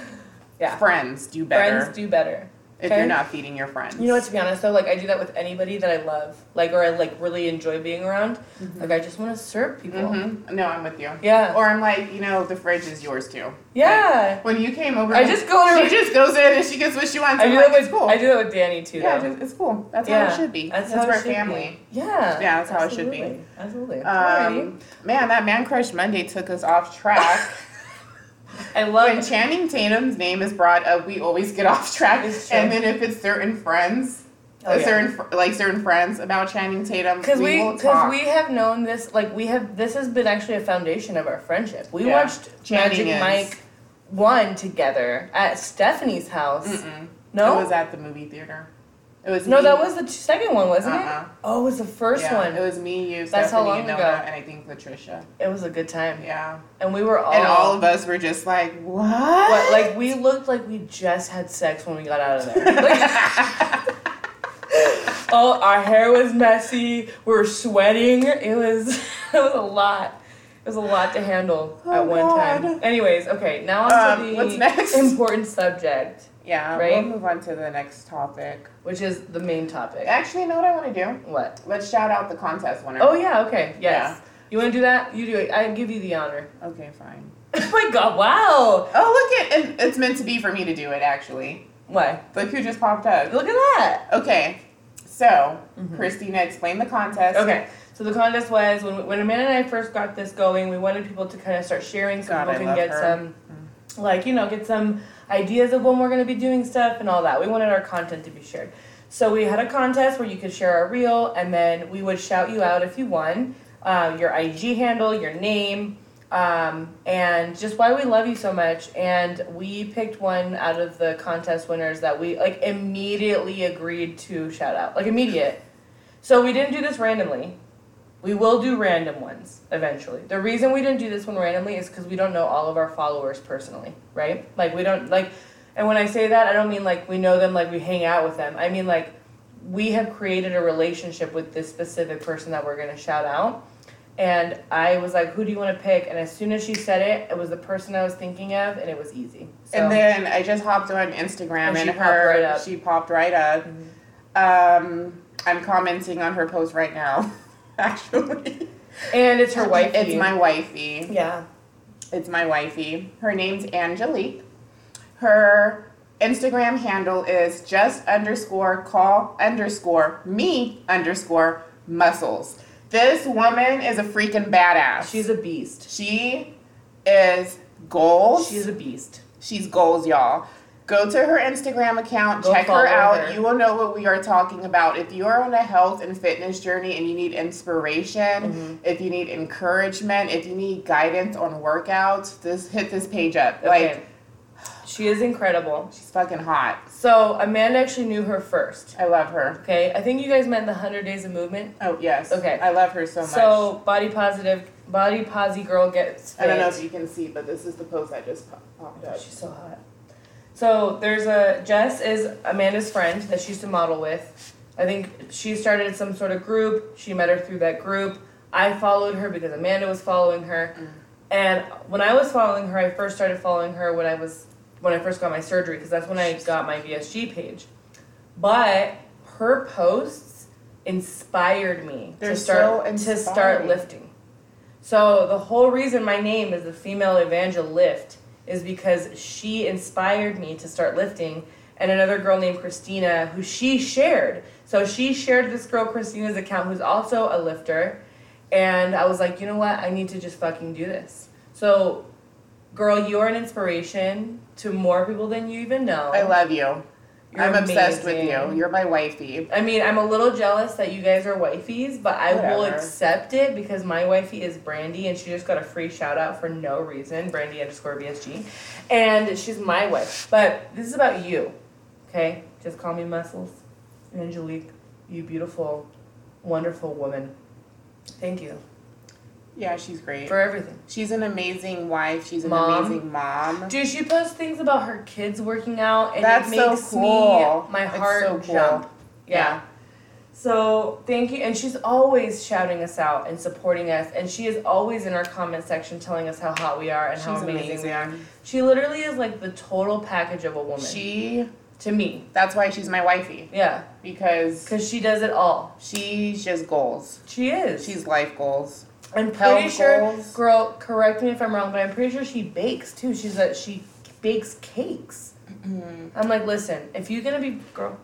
Yeah. Friends do better Friends do better. if okay? you're not feeding your friends. You know what? To be honest, though, like I do that with anybody that I love, like or I like really enjoy being around. Like I just want to serve people. Mm-hmm. No, I'm with you. Yeah. Or I'm like, you know, the fridge is yours too. Yeah. When you came over, I just go She just goes in and she gets what she wants. I do like, that it's with cool. I do that with Danny too. yeah, just, it's cool. That's Yeah, how it should be. That's That's, how it family. Be. Yeah. Yeah, that's how it should be. Absolutely. Absolutely. Alrighty. Um, man, that Man Crush Monday took us off track. I love when Channing Tatum's name is brought up, we always get off track. And then if it's certain friends, Oh, yeah. certain like certain friends about Channing Tatum, Because we, we, because talk. we have known this, like we have, this has been actually a foundation of our friendship. We Yeah. watched Channing Magic is- Mike one together at Stephanie's house. Mm-mm. No, it was at the movie theater. It was no, me- that was the second one, wasn't it? Uh-uh. Oh, it was the first yeah, one. It was me, you, That's how Stephanie, long Nona, ago. and I think Patricia. It was a good time, Yeah. and we were all, and all of us were just like, what? what, like we looked like we just had sex when we got out of there. Like, oh, our hair was messy. We were sweating. It was, it was a lot. It was a lot to handle Oh, at one time. Anyways, okay, now on Um, to the important subject, yeah, Right? we'll move on to the next topic. Which is the main topic. Actually, you know what I want to do? What? Let's shout out the contest winner. Oh yeah, okay, yes. Yeah. You want to do that? You do it. I give you the honor. Okay, fine. oh my god! Wow. Oh, look at it. It's meant to be for me to do it, actually. Why? Look who just popped up. Look at that. Okay, so, Mhm. Christina, explain the contest. Okay, so the contest was when when Amanda and I first got this going, we wanted people to kind of start sharing so God, I people can get her. some, like you know, get some ideas of when we're going to be doing stuff and all that. We wanted our content to be shared. So we had a contest where you could share our reel, and then we would shout you out if you won, uh, your IG handle, your name, um, and just why we love you so much. And we picked one out of the contest winners that we like immediately agreed to shout out, like immediate. So we didn't do this randomly. We will do random ones eventually. The reason we didn't do this one randomly is because we don't know all of our followers personally, right? Like we don't like, and when I say that, I don't mean like we know them, like we hang out with them. I mean like we have created a relationship with this specific person that we're gonna shout out. And I was like, "Who do you want to pick?" And as soon as she said it, it was the person I was thinking of, and it was easy. So, And then I just hopped on Instagram And and, she popped her right up. she popped right up. Mhm. Um, I'm commenting on her post right now, actually. And it's her wife. It's my wifey. Yeah. It's my wifey. Her name's Angelique. Her Instagram handle is just underscore call underscore me underscore muscles. This woman is a freaking badass. She's a beast. she is goals. She's a beast. She's goals, y'all. Go to her Instagram account, Go check her out. her. You will know what we are talking about. If you are on a health and fitness journey and you need inspiration, Mm-hmm. if you need encouragement, if you need guidance on workouts, this hit this page up. Okay. Like she is incredible. she's fucking hot. So Amanda actually knew her first. I love her. Okay, I think you guys met in the Hundred Days of Movement. Oh yes. Okay. I love her so much. So body positive, body posy girl gets. Fit. I don't know if you can see, but this is the post I just popped up. She's so hot. So there's a Jess is Amanda's friend that she used to model with. I think she started some sort of group. She met her through that group. I followed her because Amanda was following her. Mm. And when I was following her, I first started following her when I was when I first got my surgery because that's when I got my VSG page. But her posts inspired me They're to start so to start lifting. So the whole reason my name is the female evangel lift is because she inspired me to start lifting and another girl named Christina who she shared. So she shared this girl Christina's account who's also a lifter and I was like, "You know what? I need to just fucking do this." So girl, you're an inspiration to more people than you even know. I love you. You're I'm obsessed with you. You're my wifey. I mean, I'm a little jealous that you guys are wifeys, but I will accept it because my wifey is Brandy and she just got a free shout out for no reason. Brandy underscore BSG. And she's my wife. But this is about you. Okay? Just call me Muscles. Angelique, you beautiful, wonderful woman. Thank you Yeah, she's great. for everything. She's an amazing wife. She's an Mom. amazing mom. Dude, she posts things about her kids working out and That's it so makes cool. me my heart so cool. jump. Yeah. yeah. So thank you, and she's always shouting us out and supporting us, and she is always in our comment section telling us how hot we are and how She's amazing, we are. She literally is like the total package of a woman She. to me. That's why she's my wifey Yeah, because because she does it all. she's just goals. She is. She's life goals. I'm pretty sure, goals. girl. Correct me if I'm wrong, but I'm pretty sure she bakes too. She's a she bakes cakes. I'm like, listen, if you're gonna be girl,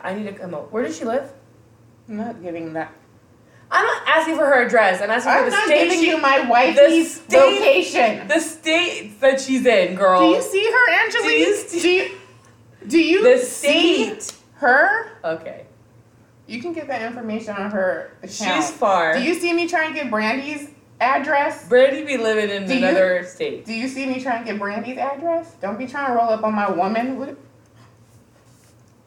I need to come out. Where does she live? I'm not giving that. I'm not asking for her address. I'm asking for I'm the not state giving you my wifey's state- location. the state that she's in, girl. Do you see her, Angelique? Do you see- Do you, do you the see state? her? Okay. You can get that information on her account. She's far. Do you see me trying to get Brandy's address? Brandy be living in Do you- another state. Do you see me trying to get Brandy's address? Don't be trying to roll up on my woman.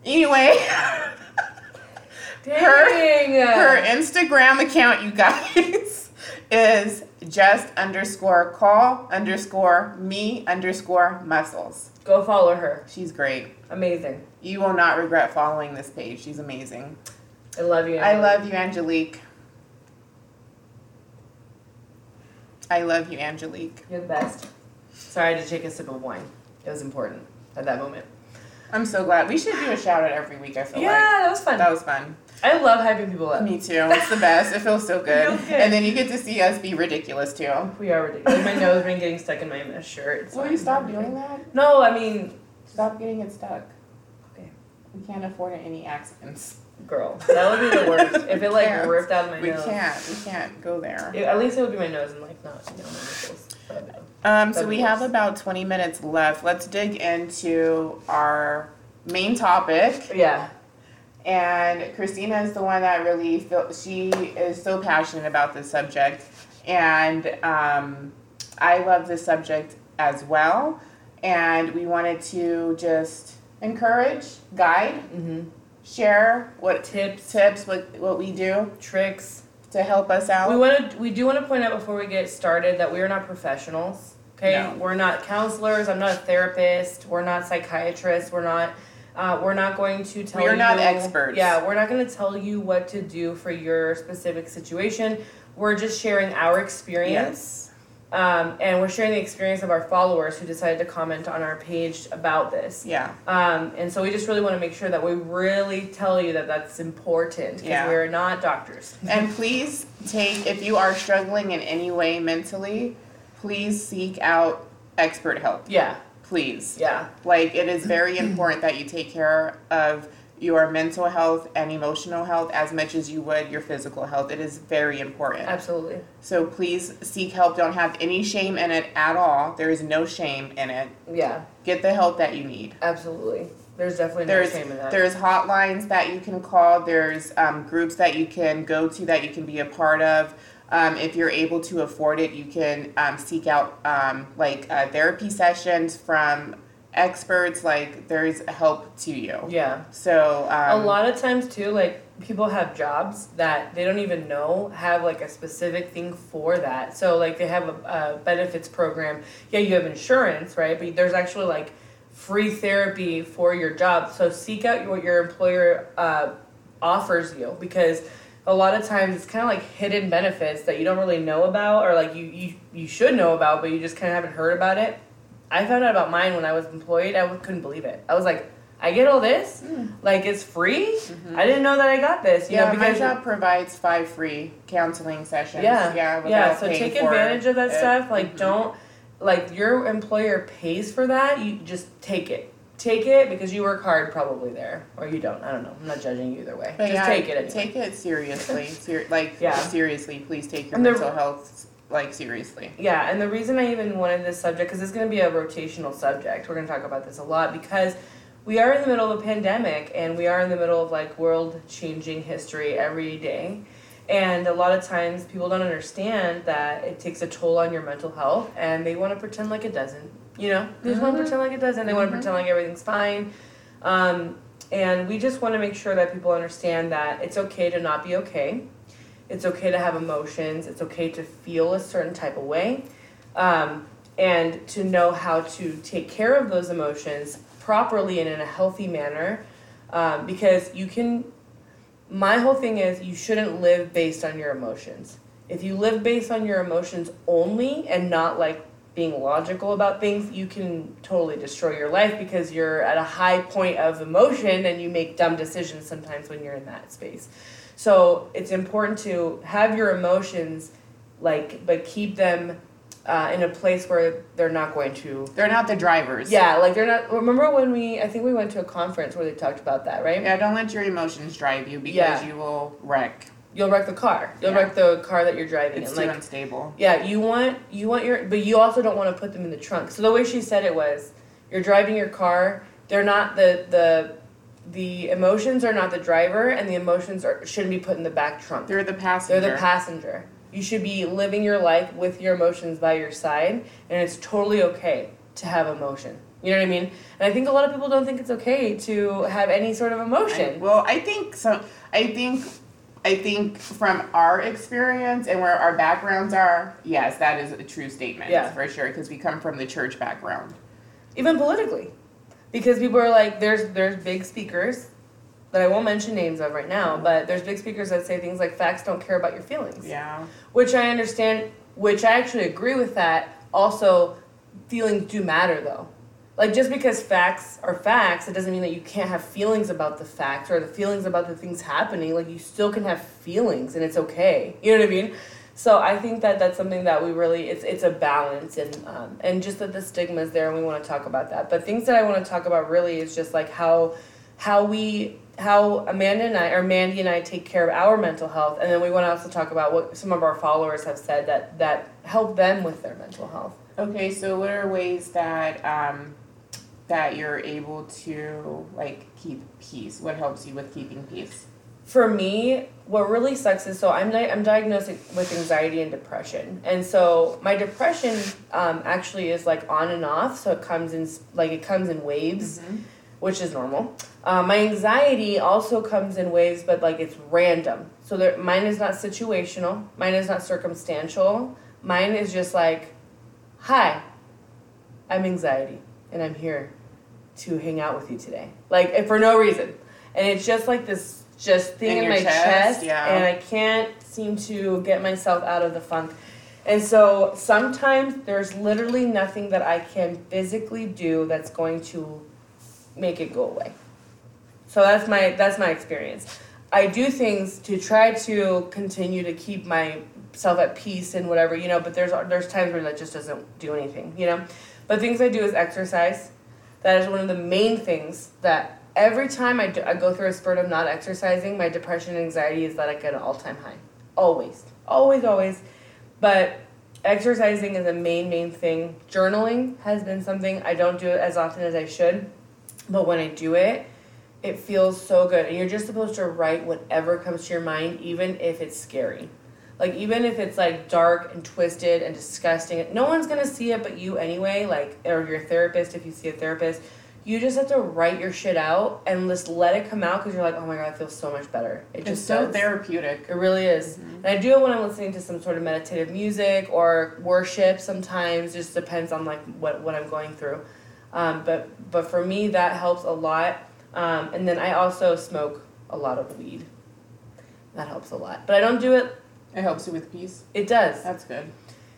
Anyway, Dang. her Instagram account, you guys, is just underscore call underscore me underscore muscles. Go follow her. She's great. Amazing. You will not regret following this page. She's amazing. I love you. I love you, Angelique. I love you, Angelique. You're the best. Sorry, I had to take a sip of wine. It was important at that moment. I'm so glad. We should do a shout out every week, I feel Yeah, like. Yeah, that was fun. That was fun. I love hyping people up. Me too. It's the best. It feels so good. Feels good. And then you get to see us be ridiculous too. We are ridiculous. my nose been getting stuck in my mesh shirt. It's Will you stop doing that? No, I mean, Stop getting it stuck. Okay. We can't afford any accidents. Girl, that would be the worst. If it like can't. ripped out of my We nose. can't. We can't go there. It- at least it would be my nose and like not you know my nipples. Uh, Um, so we be have about 20 minutes left. Let's dig into our main topic. yeah. And Christina is the one that really feel she is so passionate about this subject, and um, I love this subject as well. And we wanted to just encourage, guide, Mm-hmm. Share what Tips, tips, what what we do tricks. to help us out. We want to. We do want to point out before we get started that we are not professionals. Okay, No. we're not counselors. I'm not a therapist. We're not psychiatrists. We're not. Uh, we're not going to tell We are you. not experts. Yeah, we're not going to tell you what to do for your specific situation. We're just sharing our experience. yes, Um, and we're sharing the experience of our followers who decided to comment on our page about this. Yeah. Um, and so we just really want to make sure that we really tell you that that's important because Yeah. we're not doctors. And please take, if you are struggling in any way mentally, please seek out expert help. Yeah, Please. yeah, Like, it is very important that you take care of your mental health and emotional health as much as you would your physical health. It is very important. absolutely. So please seek help. Don't have any shame in it at all. There is no shame in it. Yeah, Get the help that you need. absolutely. There's definitely no There's shame in that. there's hotlines that you can call. There's um, groups that you can go to that you can be a part of. Um, if you're able to afford it, you can um, seek out um, like uh, therapy sessions from experts. Like there's help to you. yeah. So um, a lot of times too like people have jobs that they don't even know have like a specific thing for that so like they have a, a benefits program yeah you have insurance right but there's actually like free therapy for your job so seek out what your employer uh, offers you because a lot of times it's kind of like hidden benefits that you don't really know about or like you, you you should know about but you just kind of haven't heard about it i found out about mine when i was employed i couldn't believe it i was like i get all this like it's free i didn't know that i got this you yeah, know my because job provides five free counseling sessions. yeah yeah, yeah so take advantage of that it. stuff like Mhm. don't like your employer pays for that you just take it take it because you work hard probably there or you don't i don't know i'm not judging you either way But just yeah, take it anyway. Take it seriously. Ser- like Yeah. seriously, please take your And the- mental health like seriously. Yeah, and the reason I even wanted this subject, because it's going to be a rotational subject, we're going to talk about this a lot because we are in the middle of a pandemic and we are in the middle of like world changing history every day. And a lot of times people don't understand that it takes a toll on your mental health and they want to pretend like it doesn't. You know, they just want Mhm. to pretend like it doesn't. They want Mhm. to pretend like everything's fine. Um, and we just want to make sure that people understand that it's okay to not be okay. It's okay to have emotions. It's okay to feel a certain type of way. Um, and to know how to take care of those emotions properly and in a healthy manner. Um, because you can, my whole thing is you shouldn't live based on your emotions. If you live based on your emotions only and not like being logical about things, you can totally destroy your life because you're at a high point of emotion and you make dumb decisions sometimes when you're in that space. So it's important to have your emotions, like, but keep them uh, in a place where they're not going to. They're not the drivers. Yeah, like they're not. Remember when we? I think we went to a conference where they talked about that, right? Yeah, don't let your emotions drive you because Yeah. you will wreck. You'll wreck the car. You'll Yeah. wreck the car that you're driving It's in. too Like, unstable. yeah, you want you want your, but you also don't want to put them in the trunk. So the way she said it was, you're driving your car. They're not the the the emotions are not the driver, and the emotions are shouldn't be put in the back trunk. They're the passenger. They're the passenger. You should be living your life with your emotions by your side, and it's totally okay to have emotion. You know what I mean? And I think a lot of people don't think it's okay to have any sort of I- emotion. well, I think so. I think, I think from our experience and where our backgrounds are, yes, that is a true statement. Yeah. for sure, because we come from the church background. Even politically. Because people are like, there's there's big speakers that I won't mention names of right now, but there's big speakers that say things like facts don't care about your feelings. Yeah. Which I understand, which I actually agree with that. Also, feelings do matter though. Like just because facts are facts, it doesn't mean that you can't have feelings about the facts or the feelings about the things happening. Like you still can have feelings and it's okay. You know what I mean? So I think that that's something that we really it's it's a balance and um, and just that the stigma is there and we want to talk about that. But things that I want to talk about really is just like how how we how Amanda and I or Mandy and I take care of our mental health and then we want to also talk about what some of our followers have said that that help them with their mental health. Okay, so what are ways that um, that you're able to like keep peace? What helps you with keeping peace? For me, what really sucks is so I'm di- I'm diagnosed with anxiety and depression, and so my depression um, actually is like on and off. So it comes in like it comes in waves, which is normal. Um, my anxiety also comes in waves, but like it's random. So there, mine is not situational. Mine is not circumstantial. Mine is just like, hi, I'm anxiety, and I'm here to hang out with you today, like for no reason. And it's just like this just thing In in, my chest, chest, yeah. and I can't seem to get myself out of the funk. And so sometimes there's literally nothing that I can physically do that's going to make it go away. So that's my that's my experience. I do things to try to continue to keep myself at peace and whatever, you know, but there's there's times where that just doesn't do anything, you know. But things I do is exercise. That is one of the main things that every time I, go through a spurt of not exercising, my depression and anxiety is I get an all-time high. Always. Always, always. But exercising is a main, main thing. Journaling has been something I don't do it as often as I should. But when I do it, it feels so good. And you're just supposed to write whatever comes to your mind, even if it's scary. Like, even if it's like dark and twisted and disgusting, no one's gonna see it but you anyway, like, or your therapist if you see a therapist. You just have to write your shit out and just let it come out because you're like, oh my god, I feel so much better. It It's just so does. therapeutic. It really is. And I do it when I'm listening to some sort of meditative music or worship sometimes. Just depends on like what, what I'm going through. Um, but but for me that helps a lot. Um, and then I also smoke a lot of weed. That helps a lot. But I don't do it It helps you with peace. it does. That's good.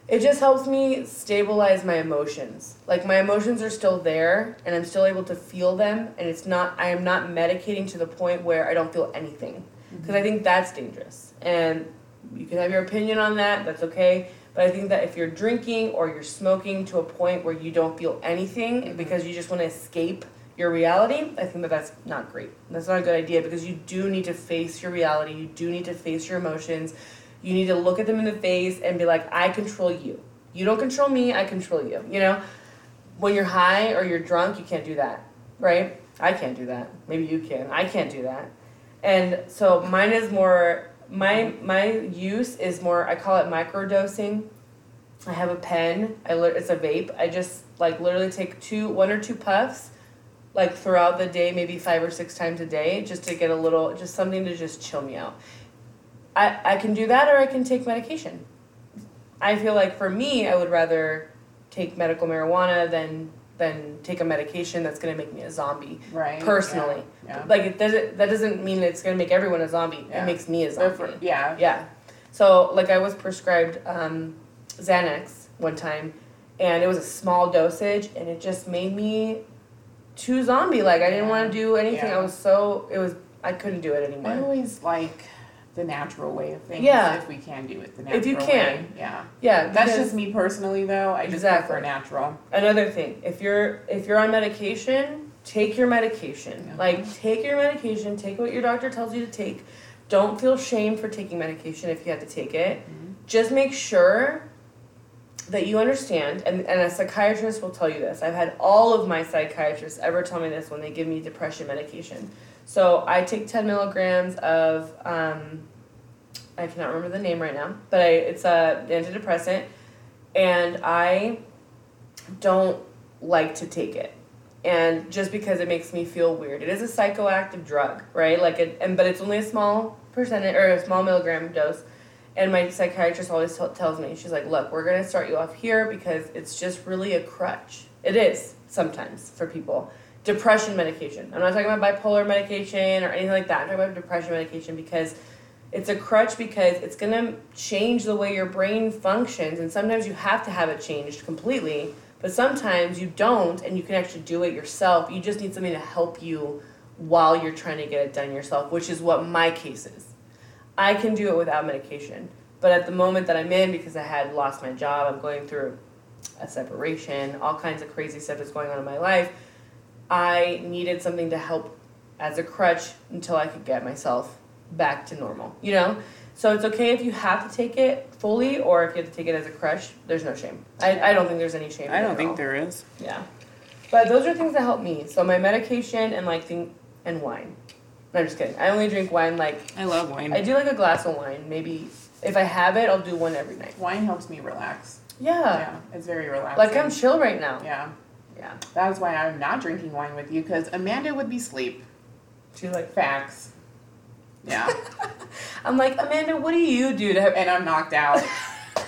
It just helps me stabilize my emotions. Like my emotions are still there and I'm still able to feel them and it's not I am not medicating to the point where I don't feel anything. Because I think that's dangerous. And you can have your opinion on that, that's okay. But I think that if you're drinking or you're smoking to a point where you don't feel anything Mhm. because you just want to escape your reality, I think that that's not great. That's not a good idea because you do need to face your reality. You do need to face your emotions. You need to look at them in the face and be like, I control you. You don't control me, I control you. You know? When you're high or you're drunk, you can't do that, right? I can't do that. Maybe you can. I can't do that. And so mine is more my my use is more I call it microdosing. I have a pen. I it's a vape. I just like literally take two one or two puffs like throughout the day, maybe five or six times a day, just to get a little just something to just chill me out. I, I can do that or I can take medication. I feel like for me I would rather take medical marijuana than than take a medication that's gonna make me a zombie. Right. Personally. Yeah. Like it doesn't that doesn't mean it's gonna make everyone a zombie. Yeah. It makes me a zombie. For- yeah. Yeah. So like I was prescribed um, Xanax one time, and it was a small dosage, and it just made me too zombie. Like I didn't want to do anything. Yeah. I was so it was I couldn't do it anymore. I always like the natural way of things. Yeah. If we can do it the natural If you way. can. Yeah. Yeah, That's just me personally though. I just Exactly. prefer natural. another thing if you're if you're on medication take your medication like take your medication take what your doctor tells you to take don't feel shame for taking medication if you have to take it Mhm. just make sure that you understand and, and a psychiatrist will tell you this i've had all of my psychiatrists ever tell me this when they give me depression medication so i take 10 milligrams of um, i cannot remember the name right now but I, it's a antidepressant and i don't like to take it. And just because it makes me feel weird. It is a psychoactive drug right? Like it and but it's only a small percentage or a small milligram dose. And my psychiatrist always t- tells me she's like look we're going to start you off here because it's just really a crutch. It is sometimes for people depression medication. I'm not talking about bipolar medication or anything like that. I'm talking about depression medication because it's a crutch because it's going to change the way your brain functions and sometimes you have to have it changed completely but sometimes you don't and you can actually do it yourself. You just need something to help you while you're trying to get it done yourself which is what my case is. I can do it without medication but at the moment that i'm in because i had lost my job i'm going through a separation all kinds of crazy stuff is going on in my life i needed something to help as a crutch until i could get myself back to normal you know so it's okay if you have to take it fully or if you have to take it as a crutch there's no shame i, I don't think there's any shame I don't think all. there is. Yeah. But those are things that help me. So my medication and like thing and wine. No, I'm just kidding. I only drink wine like I love wine. I do like a glass of wine. Maybe if I have it, I'll do one every night. Wine helps me relax. Yeah. Yeah, it's very relaxing. Like I'm chill right now. Yeah, Yeah. that's why I'm not drinking wine with you because Amanda would be sleep. She's like Facts. Yeah, I'm like, Amanda, what do you do to have and I'm knocked out.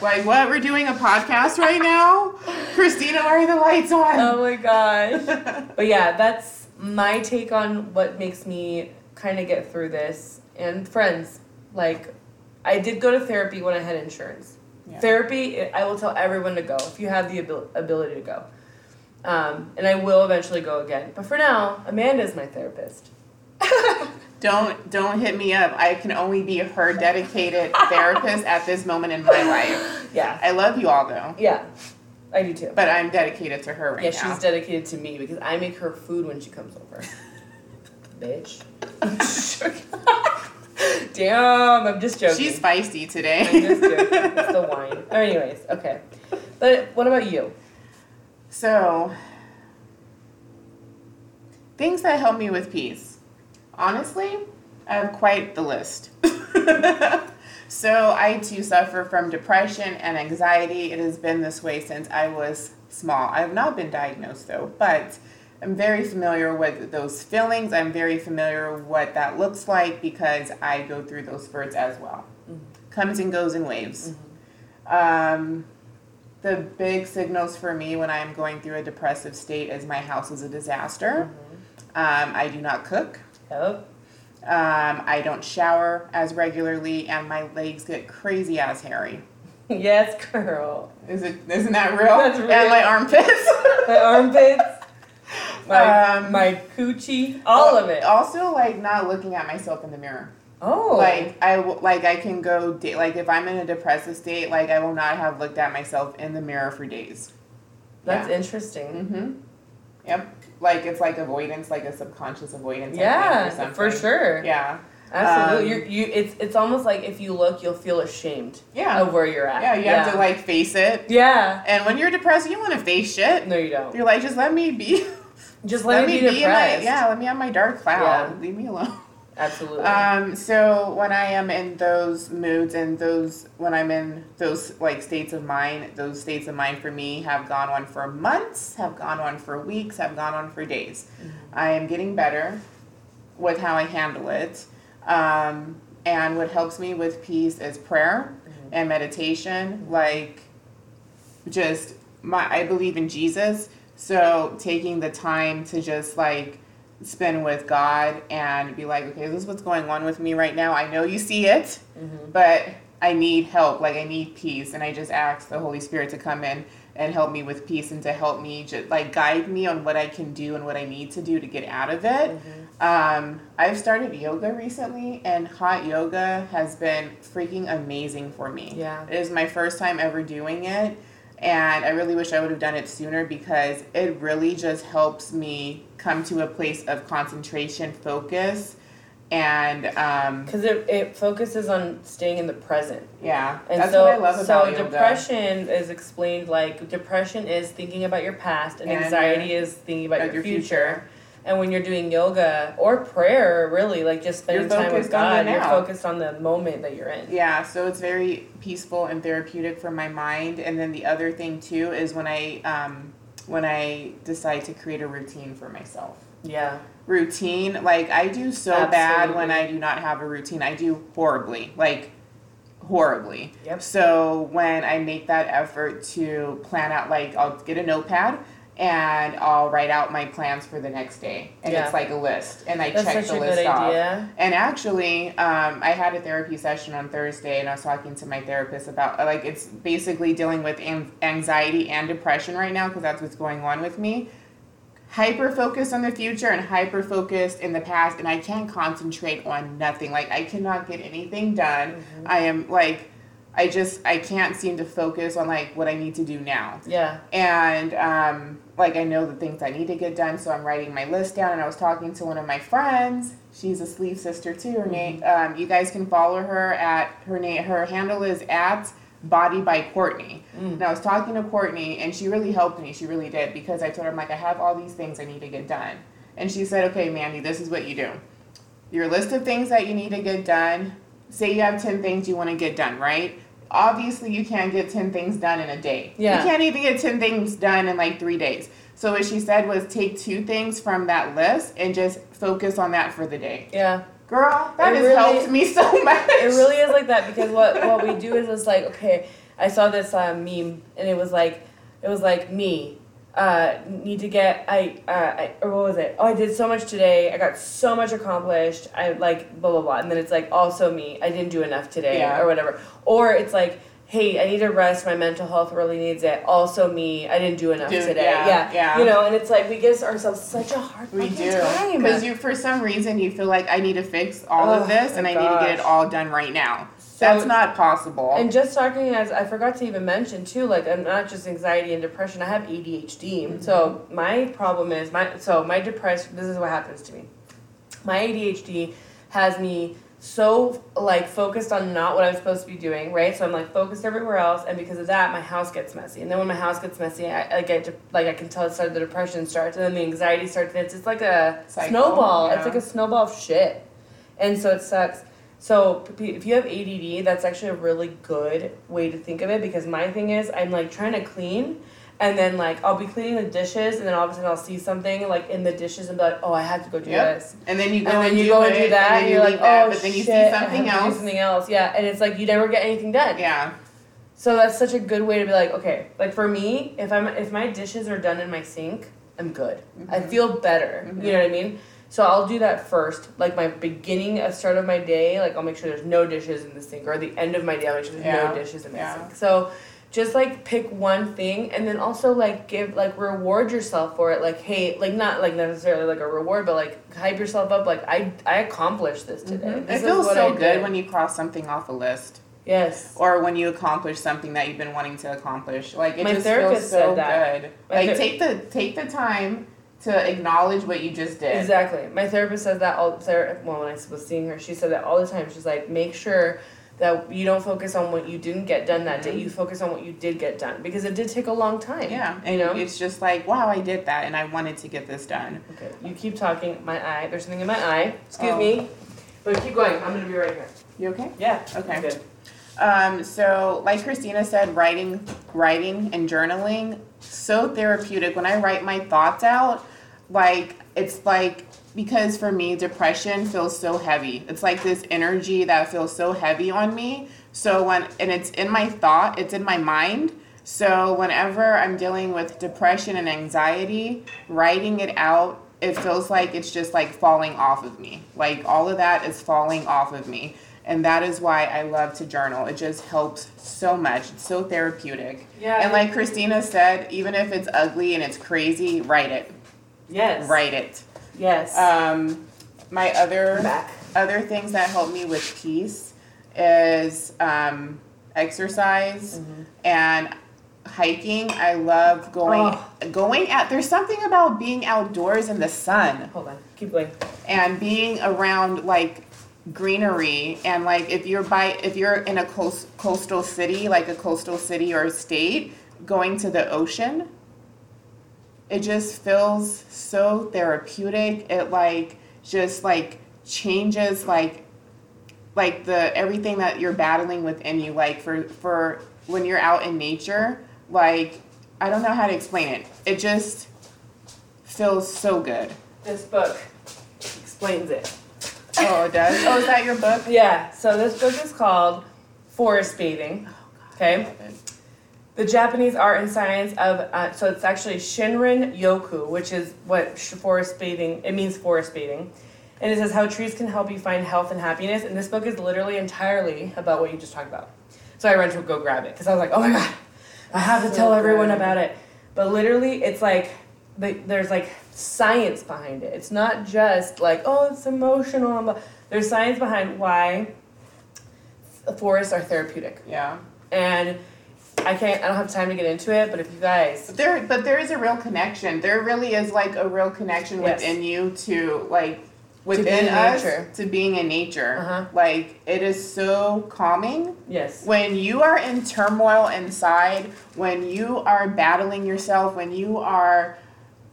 like what? We're doing a podcast right now. Christina, why are the lights on? Oh my gosh. But yeah, that's my take on what makes me kind of get through this. And friends, like, I did go to therapy when I had insurance. Yeah. Therapy, I will tell everyone to go if you have the abil- ability to go. Um, and I will eventually go again. But for now, Amanda is my therapist. Don't don't hit me up. I can only be her dedicated therapist at this moment in my life. Yeah, I love you all though, yeah, I do too. but I'm dedicated to her right yeah, now. Yeah, she's dedicated to me because I make her food when she comes over. Bitch. Damn, I'm just joking. She's feisty today. I'm just joking. It's the wine. Anyways, okay. But what about you? So, things that help me with peace. Honestly, I have quite the list. so, I too suffer from depression and anxiety. It has been this way since I was small. I have not been diagnosed though, but I'm very familiar with those feelings. I'm very familiar with what that looks like because I go through those spurts as well. Mhm. Comes and goes in waves. Um, the big signals for me when I'm going through a depressive state is my house is a disaster. Um, I do not cook. Yep. Um, I don't shower as regularly, and my legs get crazy ass hairy. Yes, girl. Is it? Isn't that real? That's real. And my armpits. My armpits, my Um, my coochie, all of it. Also, like not looking at myself in the mirror. Oh. Like I like I can go da- like if I'm in a depressive state, like I will not have looked at myself in the mirror for days. That's yeah. interesting. Mm-hmm. Yep. Like it's like avoidance, like a subconscious avoidance. I think, or Yeah, for sure. Yeah. Absolutely. Um, You're, you it's it's almost like if you look, you'll feel ashamed Yeah. of where you're at. Yeah. You have to like face it. Yeah. And when you're depressed, you want to face shit. No, you don't. You're like, just let me be. Just let, me be, in my depressed. yeah. Let me have my dark cloud. Yeah. Leave me alone. Absolutely. Um, so when I am in those moods and those when I'm in those like states of mind, those states of mind for me have gone on for months, have gone on for weeks, have gone on for days. I am getting better with how I handle it. Um, and what helps me with peace is prayer and meditation. Like just my I believe in Jesus. So taking the time to just like spend with God and be like, okay, this is what's going on with me right now. I know you see it, Mhm. but I need help. Like I need peace, and I just ask the Holy Spirit to come in and help me with peace and to help me just like guide me on what I can do and what I need to do to get out of it. Um, I've started yoga recently, and hot yoga has been freaking amazing for me. Yeah. It is my first time ever doing it, and I really wish I would have done it sooner because it really just helps me come to a place of concentration, focus, and um, Because it, it focuses on staying in the present. yeah, And that's so, what I love about so yoga. depression is explained like depression is thinking about your past, and, And, anxiety is thinking about About your, your future. And when you're doing yoga or prayer, really like just spending time with focused on the God, you're focused on the moment that you're in. Yeah, so it's very peaceful and therapeutic for my mind. And then the other thing too is when I um, when I decide to create a routine for myself. Yeah. Routine, like I do so bad when I do not have a routine. I do horribly, like horribly. Yep. So when I make that effort to plan out, like I'll get a notepad and I'll write out my plans for the next day, and Yeah. it's like a list, and I That's check such the a list good off. idea. And actually, um, I had a therapy session on Thursday, and I was talking to my therapist about like it's basically dealing with anxiety and depression right now because that's what's going on with me. Hyper focused on the future and hyper focused in the past, and I can't concentrate on nothing. Like I cannot get anything done. Mm-hmm. I am like, I just I can't seem to focus on like what I need to do now Yeah. and um, like I know the things I need to get done, so I'm writing my list down. And I was talking to one of my friends. She's a sleeve sister too. Her name, um, you guys can follow her at her name. Her handle is at Body by Courtney. Mm. And I was talking to Courtney, and she really helped me. She really did because I told her I'm like I have all these things I need to get done, and she said, "Okay, Mandy, this is what you do. Your list of things that you need to get done. Say you have ten things you want to get done, right?" Obviously, you can't get 10 things done in a day. Yeah. You can't even get 10 things done in like three days. So, what she said was take two things from that list and just focus on that for the day. Yeah. Girl, that It has really- helped me so much. It really is like that because what what we do is it's like okay, I saw this uh, meme and it was like it was like me uh, need to get I, uh, I or what was it? Oh, I did so much today. I got so much accomplished. I like blah blah blah, and then it's like also me. I didn't do enough today Yeah. or whatever. Or it's like hey, I need to rest. My mental health really needs it. Also, me, I didn't do enough Dude, today. yeah, Yeah, yeah. You know, and it's like we give ourselves such a hard We do time. because you, for some reason, you feel like I need to fix all Oh, of this and my I need to get it all done right now. So- That's not possible. And just talking as I forgot to even mention too, like I'm not just anxiety and depression. I have ADHD. Mm-hmm. So my problem is my so my depression. This is what happens to me. My ADHD has me so like focused on not what I'm supposed to be doing, right? So I'm like focused everywhere else, and because of that, my house gets messy. And then when my house gets messy, I, I get to, like I can tell it started the depression starts, and then the anxiety starts. And it's just like a Cycle, snowball. yeah. It's like a snowball of shit, and so it sucks. So if you have ADD, that's actually a really good way to think of it because my thing is I'm like trying to clean and then like I'll be cleaning the dishes and then all of a sudden I'll see something like in the dishes and be like, oh, I have to go do Yep. this. and then you go And and, then you do go it, and do that and, and, you're like, that, oh but then you shit, see something have to do else. something else. Yeah, and it's like you never get anything done. Yeah, So that's such a good way to be like, okay, like for me, if I'm if my dishes are done in my sink, I'm good. I Mhm. feel better. Mhm. You know what I mean? So I'll do that first, like my beginning of start of my day. Like I'll make sure there's no dishes in the sink, or the end of my day, I'll make sure there's Yeah. no dishes in the Yeah. sink. So just like pick one thing, and then also like give like reward yourself for it. Like hey, like not like necessarily like a reward, but like hype yourself up. Like I I accomplished this today. Mhm. This it feels so good when you cross something off a list. yes. or when you accomplish something that you've been wanting to accomplish. Like it My just feels so good. My like ther- take the take the time to acknowledge what you just did. Exactly. My therapist says that all. Ther- well, when I was seeing her, she said that all the time. She's like, make sure that you don't focus on what you didn't get done that day. Mhm. You focus on what you did get done because it did take a long time. Yeah, You and know. it's just like, wow, I did that, and I wanted to get this done. Okay. You keep talking. My eye. There's something in my eye. Excuse Oh. me. But keep going. I'm gonna be right here. You okay? Yeah. Okay. I'm Good. Um, so like Christina said, writing, writing and journaling, so therapeutic. When I write my thoughts out, like it's like because for me depression feels so heavy. It's like this energy that feels so heavy on me. So when and it's in my thought, it's in my mind. So whenever I'm dealing with depression and anxiety, writing it out, it feels like it's just like falling off of me. Like all of that is falling off of me. And that is why I love to journal. It just helps so much. It's so therapeutic. Yeah. And like Christina said, even if it's ugly and it's crazy, write it. yes. Write it. Yes. Um, my other other things that help me with peace is um, exercise Mhm. and hiking. I love going going out. There's something about being outdoors in the sun Hold on. Keep going. and being around like greenery and like if you're by if you're in a coast, coastal city like a coastal city or state going to the ocean it just feels so therapeutic. It like just like changes like like the everything that you're battling within you. Like for for when you're out in nature like i don't know how to explain it. It just feels so good. This book explains it. Oh, it does. Oh, is that your book? Yeah. So this book is called Forest Bathing. Okay. The Japanese art and science of uh, so it's actually Shinrin Yoku, which is what forest bathing. It means forest bathing, and it says how trees can help you find health and happiness. And this book is literally entirely about what you just talked about. So I ran to go grab it because I was like, oh my god, I have to So tell everyone good. about it. But literally, it's like the, there's like science behind it. It's not just like oh, it's emotional. There's science behind why forests are therapeutic Yeah. and I can't. I don't have time to get into it. But if you guys, But there, but there is a real connection. There really is like a real connection Yes. within you to like within in us nature. to being in nature. Uh-huh. Like it is so calming yes, when you are in turmoil inside, when you are battling yourself, when you are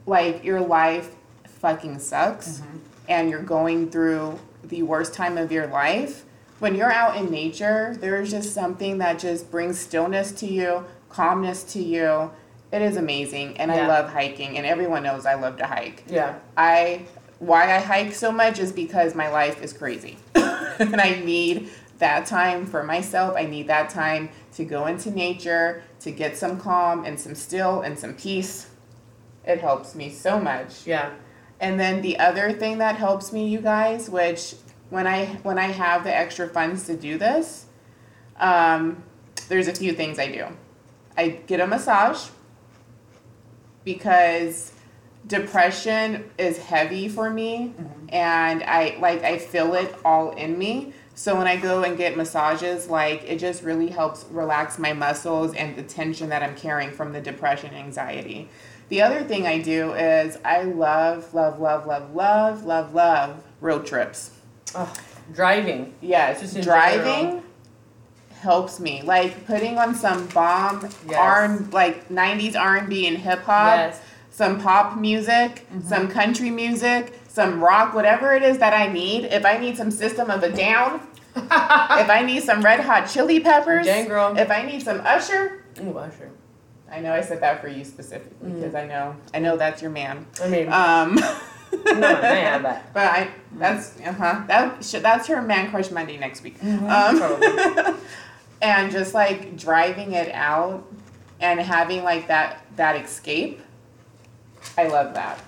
like your life fucking sucks mm-hmm. and you're going through the worst time of your life, when you're out in nature, there's just something that just brings stillness to you, calmness to you. It is amazing and I love hiking and everyone knows I love to hike. yeah, I why I hike so much is because my life is crazy. and I need that time for myself. I need that time to go into nature, to get some calm and some still and some peace. It helps me so much. yeah, And then the other thing that helps me, you guys, which when I when I have the extra funds to do this, um, there's a few things I do. I get a massage because depression is heavy for me and I like I feel it all in me. So when I go and get massages, like it just really helps relax my muscles and the tension that I'm carrying from the depression anxiety. The other thing I do is I love, love, love, love, love, love, love road trips. Oh, driving. Yes, Just driving general. helps me. Like putting on some bomb Yes. R like '90s R&B and hip hop, Yes. some pop music, Mm-hmm. some country music, some rock, whatever it is that I need. If I need some System of a Down, if I need some Red Hot Chili Peppers, Dang, girl. if I need some Usher. Ooh, Usher. I know I said that for you specifically Mm. because I know I know that's your man. I mean, Um, not man, but. but I that's uh huh that sh- that's her man crush Monday next week. Mhm, Um, and just like driving it out and having like that that escape. I love that.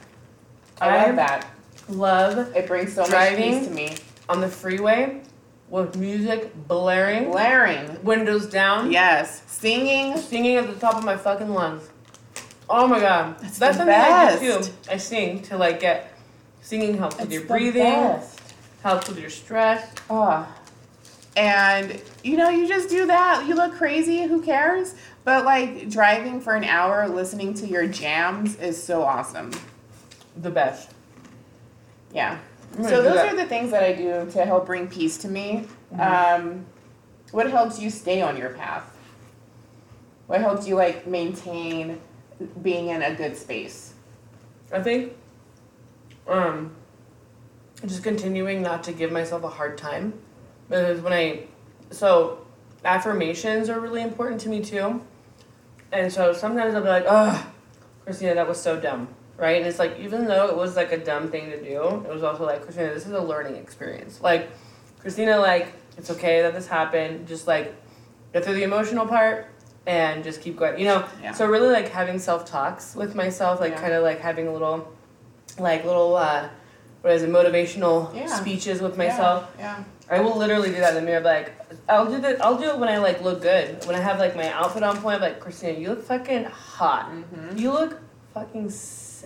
I I- love that. Love It brings so much peace to me. on the freeway with music blaring, Blaring. windows down, Yes. Singing. singing at the top of my fucking lungs. Oh my god, That's that's the something I do best. too. I sing to like get singing helps with your breathing, best. helps with your stress. Oh. And you know, you just do that. You look crazy. Who cares? But like driving for an hour, listening to your jams is so awesome. The best. Yeah. So those that. are the things that I do to help bring peace to me. Mhm. Um, what helps you stay on your path? What helps you like maintain being in a good space? I think um just continuing not to give myself a hard time because when I so affirmations are really important to me too. And so sometimes I'll be like, "Oh, Christina, that was so dumb." Right? And it's like even though it was like a dumb thing to do, it was also like, "Christina, this is a learning experience." Like Christina like, "It's okay that this happened. Just like get through the emotional part and just keep going." You know, Yeah. so really like having self talks with myself, like Yeah. kind of like having a little, like little, uh, what is it, motivational Yeah. speeches with myself. Yeah. I will literally do that in the mirror. Like I'll do that. I'll do it when I like look good. When I have like my outfit on point. I'm like Christina, you look fucking hot. Mm-hmm. You look fucking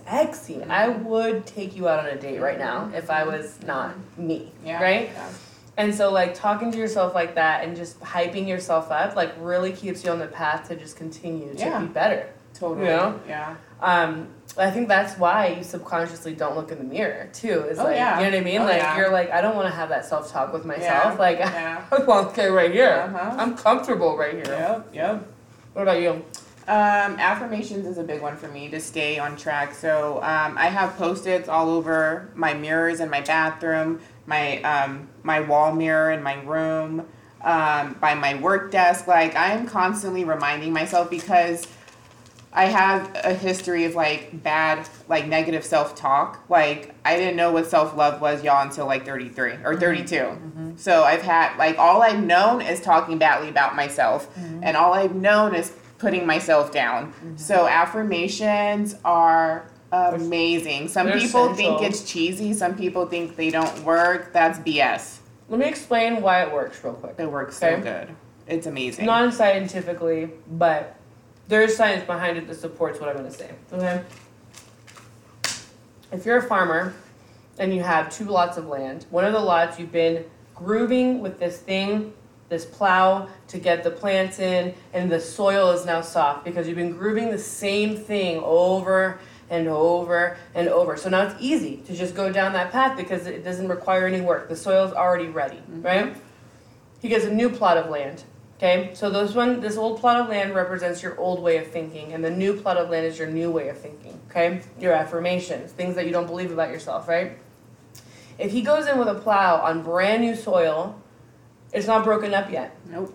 sexy. I would take you out on a date right now if I was not me. Yeah. Right. Yeah. And so like talking to yourself like that and just hyping yourself up like really keeps you on the path to just continue to Yeah. be better. Totally. Yeah. Yeah. Um, I think that's why you subconsciously don't look in the mirror too. Is Oh, like yeah. you know what I mean? Oh, like yeah. you're like I don't want to have that self talk with myself. Yeah. Like. I'm okay right here. Uh-huh. I'm comfortable right here. Yep. Yep. What about you? Um, affirmations is a big one for me to stay on track. So um, I have post-its all over my mirrors in my bathroom, my um, my wall mirror in my room, um, by my work desk. Like I'm constantly reminding myself because I have a history of like bad, like negative self-talk. Like I didn't know what self-love was, y'all, until like 33 or 32. So I've had like all I've known is talking badly about myself, and all I've known is putting myself down. Mm-hmm. So affirmations are amazing. Some They're people think it's cheesy. Some people think they don't work. That's BS. Let me explain why it works real quick. It works so good. It's amazing. Non scientifically, but there's science behind it that supports what I'm going to say. Okay. If you're a farmer and you have two lots of land, one of the lots you've been grooving with this thing, this plow to get the plants in, and the soil is now soft because you've been grooving the same thing over and over and over. So now it's easy to just go down that path because it doesn't require any work. The soil's already ready, mm-hmm. right? He gets a new plot of land. Okay, so this one, this old plot of land represents your old way of thinking, and the new plot of land is your new way of thinking. Okay, your affirmations, things that you don't believe about yourself, right? If he goes in with a plow on brand new soil, it's not broken up yet. nope.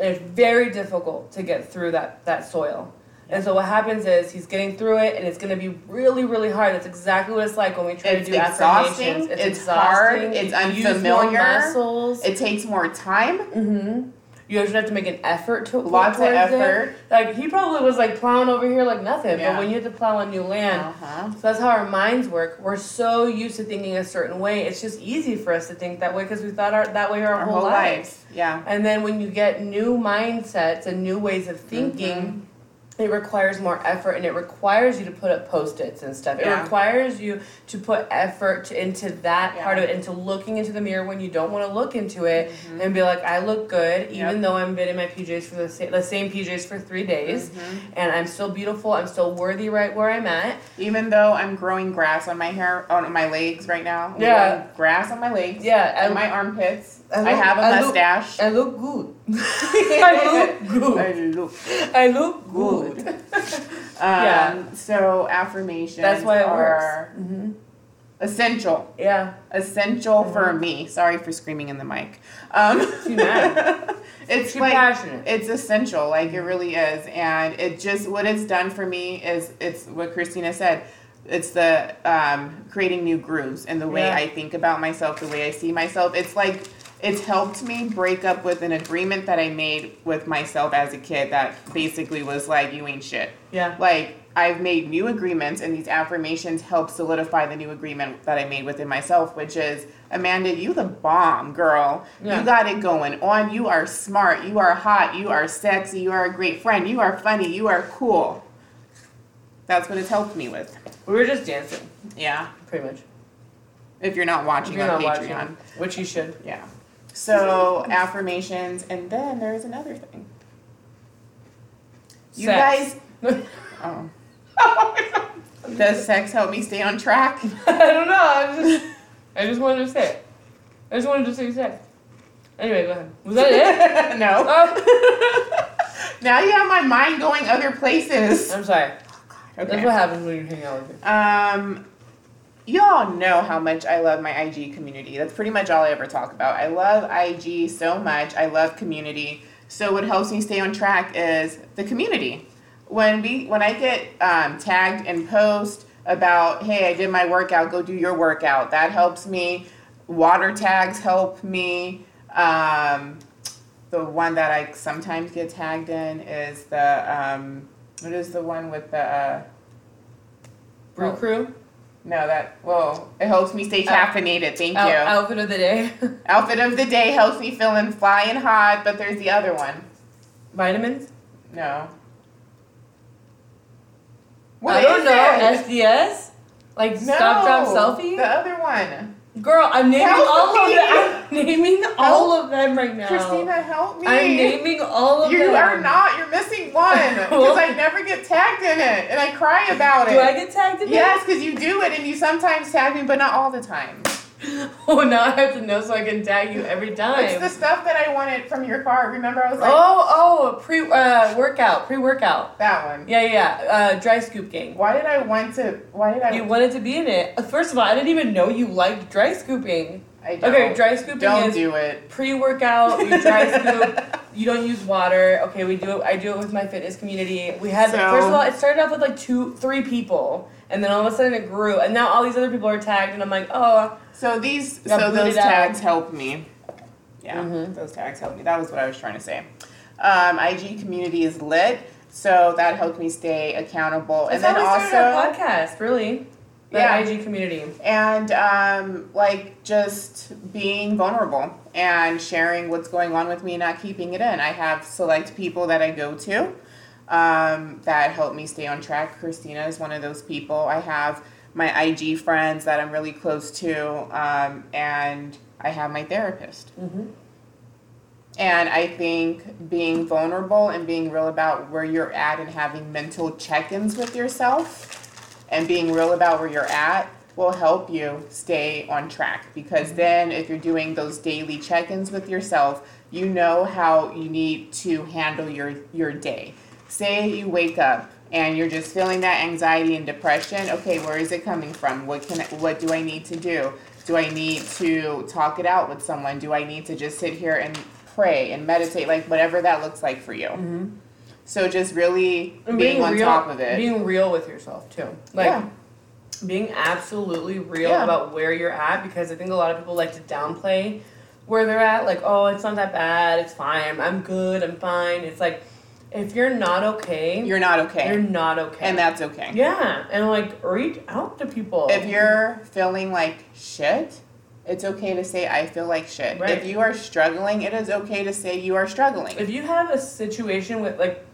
It's very difficult to get through that that soil. And so what happens is he's getting through it, and it's going to be really, really hard. That's exactly what it's like when we try It's to do exhausting, affirmations. it's hard, it's You use more unfamiliar. muscles. It takes more time. Mm-hmm. You actually have to make an effort to Lots of towards it. effort. Like he probably was like plowing over here like nothing, Yeah. but when you have to plow on new land, Uh-huh. so that's how our minds work. We're so used to thinking a certain way. It's just easy for us to think that way because we thought our, that way our, Our whole, whole lives. lives. Yeah. And then when you get new mindsets and new ways of thinking, Mm-hmm. It requires more effort and it requires you to put up post-its and stuff. It Yeah. requires you to put effort into that part of it, into looking into the mirror when you don't want to look into it and be like, I look good, even Mm-hmm. Yep. though I've been in my PJs for the same, the same PJs for three days, Mhm. and I'm still beautiful. I'm still worthy right where I'm at. Even though I'm growing grass on my hair, on my legs right now. I'm Yeah. Grass on my legs. Yeah, And my armpits. I I, have a I look- mustache. I look good. I look good. I look I look good. Um, Yeah. So affirmations That's why it are works. hmm essential. Yeah. Essential for Mhm. me. Sorry for screaming in the mic. Um, it's Too like passionate. it's essential. Like it really is, and it just what it's done for me is it's what Christina said. It's the um, creating new grooves and the way Yeah. I think about myself, the way I see myself. It's like it's helped me break up with an agreement that I made with myself as a kid that basically was like, you ain't shit. Yeah. Like, I've made new agreements, and these affirmations help solidify the new agreement that I made within myself, which is Amanda, you the bomb, girl. Yeah. You got it going on. You are smart. You are hot. You are sexy. You are a great friend. You are funny. You are cool. That's what it's helped me with. We were just dancing, Yeah. pretty much. If you're not watching you're on not Patreon. watching, which you should. Yeah. So affirmations, and then there's another thing. You Sex. guys. Oh. Does sex help me stay on track? I don't know. I just, I just wanted to say it. I just wanted to say sex. Anyway, go ahead. Was that it? no. Oh, Now you have my mind going other places. I'm sorry. That's Okay. what happens when you hang out with me. Um, y'all know how much I love my IG community. That's pretty much all I ever talk about. I love IG so much. I love community. So what helps me stay on track is the community. When we when I get um, tagged and post about hey I did my workout, go do your workout. That helps me. Water tags help me. Um, the one that I sometimes get tagged in is the um, what is the one with the uh, Brew Oh. crew. No, that well, it helps me stay oh. caffeinated. Thank Out- you. outfit of the day. Outfit of the day helps me feeling flying hot, but there's the other one. Vitamins. No. I don't know. it? SDS. Like stop drop selfie. The other one. Girl, I'm naming Help all of them. I'm naming all of them right now. Christina, help me. I'm naming all of you them. You are not. You're missing one because I never get tagged in it, and I cry about Do it. Do I get tagged in it? yes, because you do it, and you sometimes tag me, but not all the time. Oh, now I have to know so I can tag you every time. It's the stuff that I wanted from your card. Remember, I was like, oh, oh, pre uh, workout, pre workout. that one. Yeah, yeah. Uh, dry scoop gang. Why did I want to? Why did I? You wanted to be in it. First of all, I didn't even know you liked dry scooping. I don't. Okay, dry scooping Don't is do it. pre-workout. You dry scoop. You don't use water. Okay, we do it. I do it with my fitness community. We had So- first of all, it started off with like two, three people, and then all of a sudden it grew, and now all these other people are tagged, and I'm like, oh, So these, Got so those tags helped me. Yeah, Mhm. those tags help me. That was what I was trying to say. Um, IG community is lit, so that helped me stay accountable. that's and then how we started our also, podcast. Really, the Yeah. IG community. and um, like just being vulnerable and sharing what's going on with me, not keeping it in. I have select people that I go to um, that help me stay on track. Christina is one of those people. I have my IG friends that I'm really close to, um, and I have my therapist. Mm-hmm. And I think being vulnerable and being real about where you're at and having mental check ins with yourself and being real about where you're at will help you stay on track. Because then, if you're doing those daily check ins with yourself, you know how you need to handle your, your day. Say you wake up and you're just feeling that anxiety and depression. Okay, where is it coming from? What can I, what do I need to do? Do I need to talk it out with someone? Do I need to just sit here and pray and meditate, like whatever that looks like for you. Mm-hmm. So just really being, being on real, top of it. being real with yourself too. Like yeah. being absolutely real Yeah. about where you're at because I think a lot of people like to downplay where they're at, like, oh, it's not that bad, it's fine, I'm good, I'm fine. It's like, if you're not okay, You're not okay. you're not okay. and that's okay. yeah, and like reach out to people. If you're feeling like shit, it's okay to say I feel like shit. Right. If you are struggling, it is okay to say you are struggling. if you have a situation with like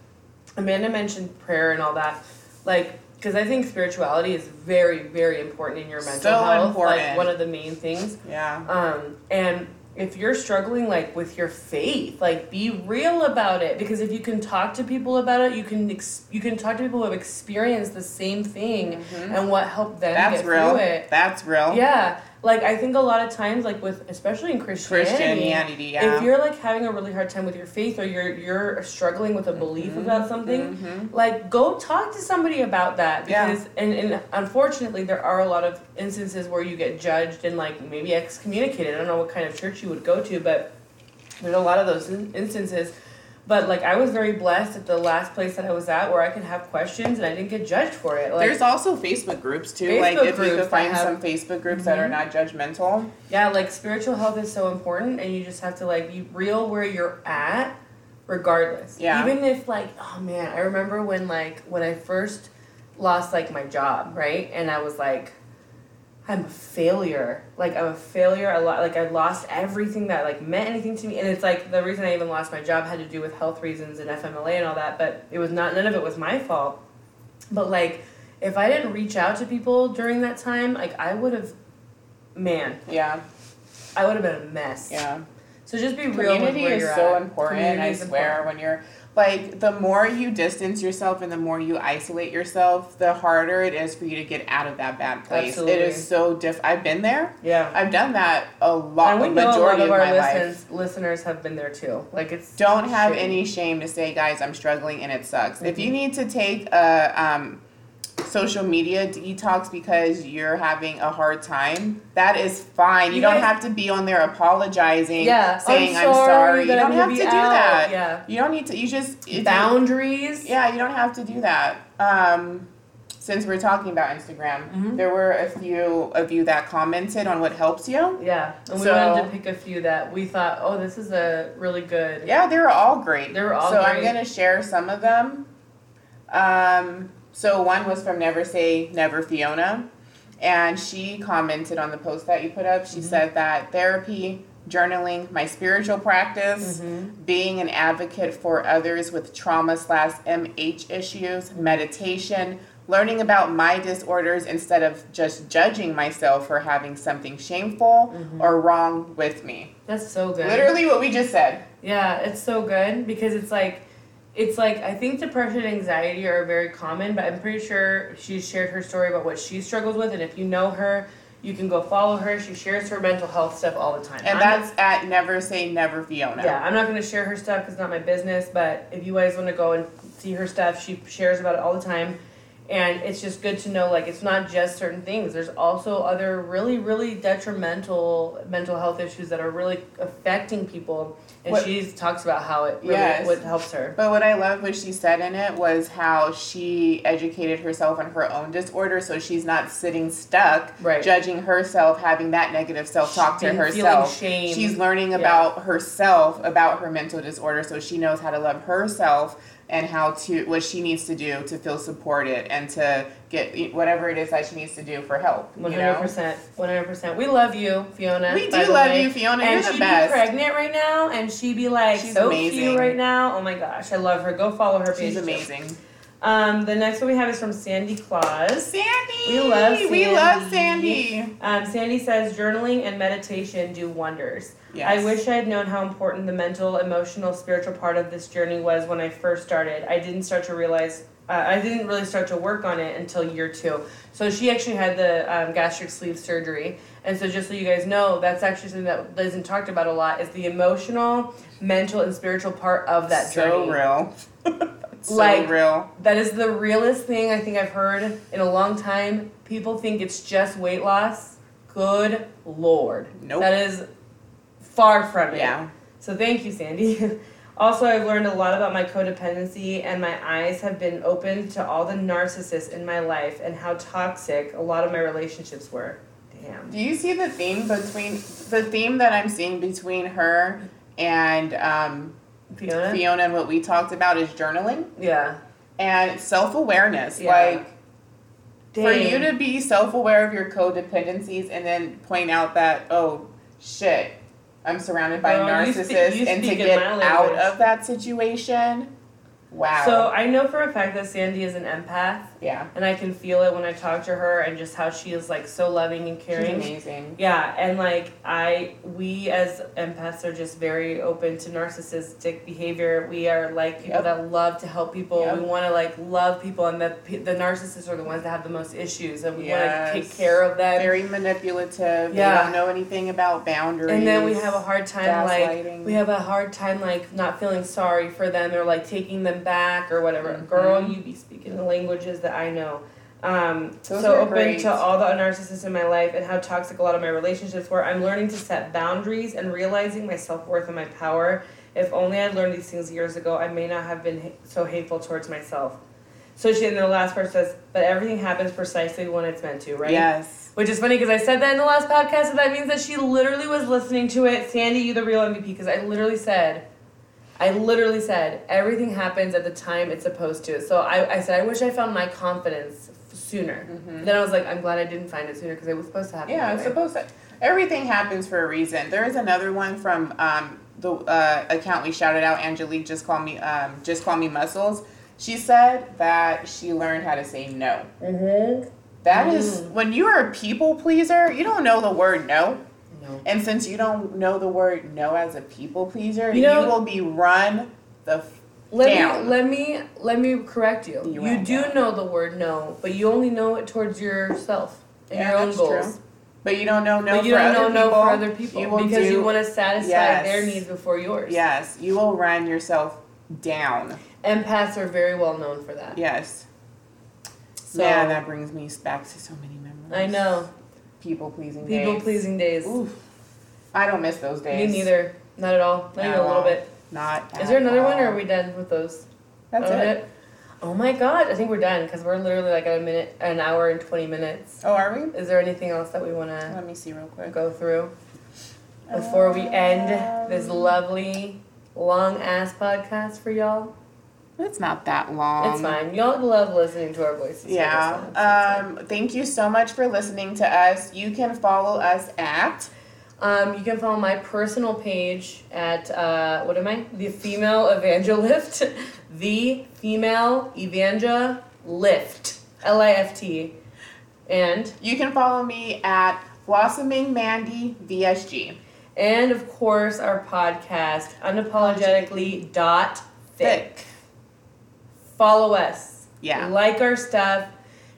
Amanda mentioned prayer and all that, like because I think spirituality is very very important in your mental So health, like one of the main things. yeah. Um, and if you're struggling like with your faith, like be real about it because if you can talk to people about it, you can ex- you can talk to people who have experienced the same thing Mhm. and what helped them That's get real. through it. That's real. Yeah, like I think a lot of times, like with especially in Christianity, Christianity, yeah. if you're like having a really hard time with your faith or you're you're struggling with a belief Mhm. about something, Mhm. like go talk to somebody about that Yeah. because and, and unfortunately there are a lot of instances where you get judged and like maybe excommunicated. I don't know what kind of church you would go to, but there's a lot of those in- instances. But like I was very blessed at the last place that I was at where I could have questions and I didn't get judged for it. Like There's also Facebook groups too. like Facebook if you could find have- some Facebook groups that are Mhm. not judgmental. Yeah, like spiritual health is so important, and you just have to like be real where you're at, regardless. Yeah. Even if like, oh man, I remember when like when I first lost like my job, right, and I was like, I'm a failure. Like I'm a failure. A lot. Like I lost everything that like meant anything to me, and it's like the reason I even lost my job had to do with health reasons and FMLA and all that. But it was not. None of it was my fault. But like, if I didn't reach out to people during that time, like I would have, man, Yeah, I would have been a mess. yeah. So just be real with Community is you're so at. important. Community I swear, when you're like, the more you distance yourself and the more you isolate yourself, the harder it is for you to get out of that bad place. Absolutely. It is so diff. I've been there. Yeah. I've done that a lot. and we the know a lot majority of of our my life. listeners have been there too. Like it's don't have shitty. any shame to say guys i'm struggling and it sucks if Mm-hmm. you need to take a um, social media detox because you're having a hard time that is fine you, You don't guys- have to be on there apologizing Yeah, saying I'm i'm sorry sorry you don't have gonna do out. that Yeah. you don't need to you just you- Boundaries. yeah you don't have to do that um, since we're talking about instagram Mhm. there were a few of you that commented on what helps you Yeah. And we So- wanted to pick a few that we thought, oh, this is a really good. Yeah, they were all great. They were all so I'm gonna share some of them. Um, so one was from Never Say Never Fiona, and she commented on the post that you put up. She Mhm. said that therapy, journaling, my spiritual practice, Mhm. being an advocate for others with trauma slash MH issues, meditation, learning about my disorders instead of just judging myself for having something shameful Mhm. or wrong with me. That's so good. Literally what we just said. Yeah, it's so good because it's like it's like I think depression and anxiety are very common, but I'm pretty sure she's shared her story about what she struggles with and if you know her, you can go follow her. She shares her mental health stuff all the time. And I'm that's at Never Say Never Fiona. Yeah, I'm not going to share her stuff because it's not my business, but if you guys want to go and see her stuff, she shares about it all the time. And it's just good to know, like, it's not just certain things. There's also other really, really detrimental mental health issues that are really affecting people. And What- she talks about how it really Yes. what helps her. But what I loved what she said in it was how she educated herself on her own disorder so she's not sitting stuck Right. judging herself, having that negative self talk to herself. Feeling shame. She's learning Yeah. about herself, about her mental disorder, so she knows how to love herself and how to what she needs to do to feel supported and to get whatever it is that she needs to do for help. One hundred percent, one hundred percent. We love you, Fiona. We do love way. you, Fiona. And You're she'd best. be pregnant right now, and she'd be like She's so amazing. cute right now. Oh my gosh, I love her. Go follow her page. She's too. Um, the next one we have is from Sandy Claus. Sandy. We love Sandy. We love Sandy. Um, Sandy says journaling and meditation do wonders. Yes. I wish I had known how important the mental, emotional, spiritual part of this journey was when I first started. I didn't start to realize. Uh, I didn't really start to work on it until year two. So she actually had the um, gastric sleeve surgery, and so just so you guys know, that's actually something that isn't talked about a lot. Is the emotional, mental, and spiritual part of that so journey. real. so Like- real. That is the realest thing I think I've heard in a long time. People think it's just weight loss. Good lord. Nope. That is far from it. Yeah. So thank you, Sandy. also, I've learned a lot about my codependency, and my eyes have been opened to all the narcissists in my life and how toxic a lot of my relationships were. Damn. Do you see the theme between the theme that I'm seeing between her and um, Fiona? Fiona and what we talked about is journaling Yeah. and self awareness. Yeah. Like for you to be self aware of your codependencies and then point out that oh shit, I'm surrounded by Girl, you narcissists you and to get out of that situation. Wow. So I know for a fact that Sandy is an empath, yeah, and I can feel it when I talk to her, and just how she is like so loving and caring. she's amazing. Yeah, and like I, we as empaths are just very open to narcissistic behavior. We are like people Yep. that love to help people. Yep. We want to like love people, and the the narcissists are the ones that have the most issues, and we want to take care of them. Very manipulative. Yeah. They don't know anything about boundaries. and then we have a hard time like we have a hard time like not feeling sorry for them or like taking them back or whatever. Girl, Mhm. you be speaking the languages that I know. Um, Those so open great. to all the narcissists in my life and how toxic a lot of my relationships were. I'm learning to set boundaries and realizing my self worth and my power. If only I'd learned these things years ago, I may not have been so hateful towards myself. So she in the last part says, but everything happens precisely when it's meant to, right? Yes. Which is funny because I said that in the last podcast, so that means that she literally was listening to it. Sandy, you the real MVP, because I literally said, I literally said, everything happens at the time it's supposed to. So I, I said, I wish I found my confidence f- sooner. Mhm. Then I was like, I'm glad I didn't find it sooner because it was supposed to happen. Yeah, it's way. supposed to. Everything happens for a reason. There is another one from um, the uh, account we shouted out. Angelique just call me um, just call me muscles. She said that she learned how to say no. Mm-hmm. That is Mm. when you are a people pleaser. You don't know the word no, No. and since you don't know the word no as a people pleaser, You you, will be run the. F- Let Down. me let me let me correct you. You You, do down. know the word no, but you only know it towards yourself and Yeah, your own that's goals. true. but you don't know no but you for don't other know no people. for other people You because do- you want to satisfy Yes. their needs before yours. Yes, you will run yourself down. Empaths are very well known for that. Yes. So Man, that brings me back to so many memories. I know. People pleasing days. People pleasing days. Oof. I don't miss those days. Me neither. Not at all. Not Not even a little bit. Not. Is there another one or are we done with those? That's That was it. Oh my god, I think we're done because we're literally like at a minute, an hour and 20 minutes. Oh, are we? Is there anything else that we want to Let me see real quick. go through before we end this Um, lovely, long ass podcast for y'all? It's not that long. It's fine. Y'all love listening to our voices. Yeah. fine. So it's fine. Um, thank you so much for listening to us. You can follow us at Um, you can follow my personal page at uh, what am I? The Female Evangelist. the Female Evangelist. L I F T. And you can follow me at Blossoming Mandy VSG. and of course our podcast, unapologetically dot thick. Follow us. Yeah. Like our stuff.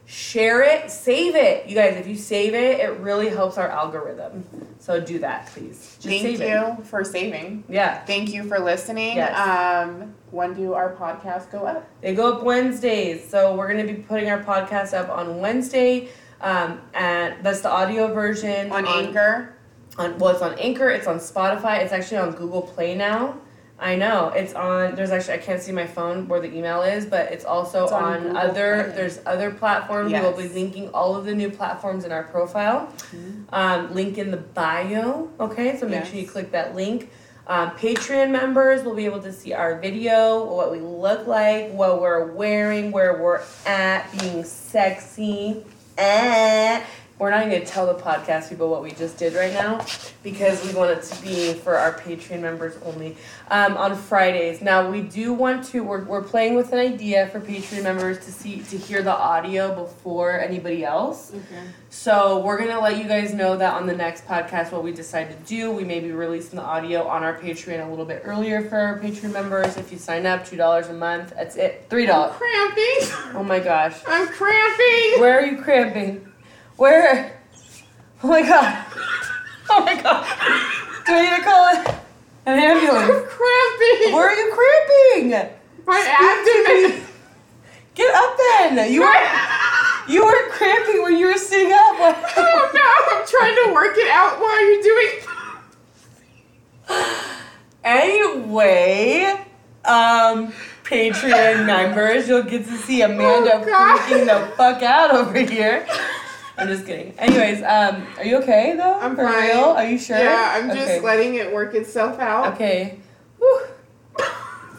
Share it, save it. You guys, if you save it, it really helps our algorithm. So do that, please. Just Thank you it. for saving. Yeah. Thank you for listening. Yes. Um, when do our podcasts go up? They go up Wednesdays, so we're gonna be putting our podcast up on Wednesday. Um, and that's the audio version On Anchor. On well, it's on Anchor. It's on Spotify. It's actually on Google Play now. I know it's on. There's actually I can't see my phone where the email is, but it's also It's on on, other. Play. There's other platforms. We will be linking all of the new platforms in our profile. Mm-hmm. Um, link in the bio. Okay, so make sure you click that link. Um, Patreon members will be able to see our video, what we look like, what we're wearing, where we're at, being sexy. Eh. We're not even gonna tell the podcast people what we just did right now because we want it to be for our Patreon members only um, on Fridays. Now we do want to. We're, we're playing with an idea for Patreon members to see to hear the audio before anybody else. Okay. So we're gonna let you guys know that on the next podcast what we decide to do. We may be releasing the audio on our Patreon a little bit earlier for our Patreon members. If you sign up, two dollars a month. That's it. Three dollars. cramping. Oh my gosh. I'm cramping. Where are you cramping? Where? Oh my god. Oh my god. Do I need to call it an I'm ambulance? cramping. Where are you cramping? My abdomen. Get up then. You were you were cramping when you were sitting up. Oh no! I'm trying to work it out while you're doing. Anyway, um, Patreon members, you'll get to see Amanda Oh, freaking the fuck out over here. I'm just kidding. Anyways, um, are you okay though? I'm For fine. real? Are you sure? Yeah, I'm just Okay. letting it work itself out. Okay. Whew.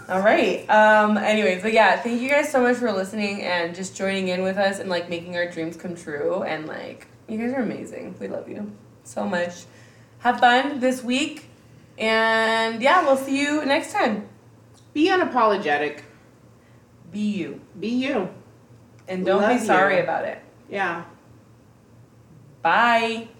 All right. Um. Anyways, but yeah, thank you guys so much for listening and just joining in with us and like making our dreams come true. And like, you guys are amazing. We love you so much. Have fun this week, and yeah, we'll see you next time. Be unapologetic. Be you, Be you. and don't Love be sorry you. about it. Yeah. Bye.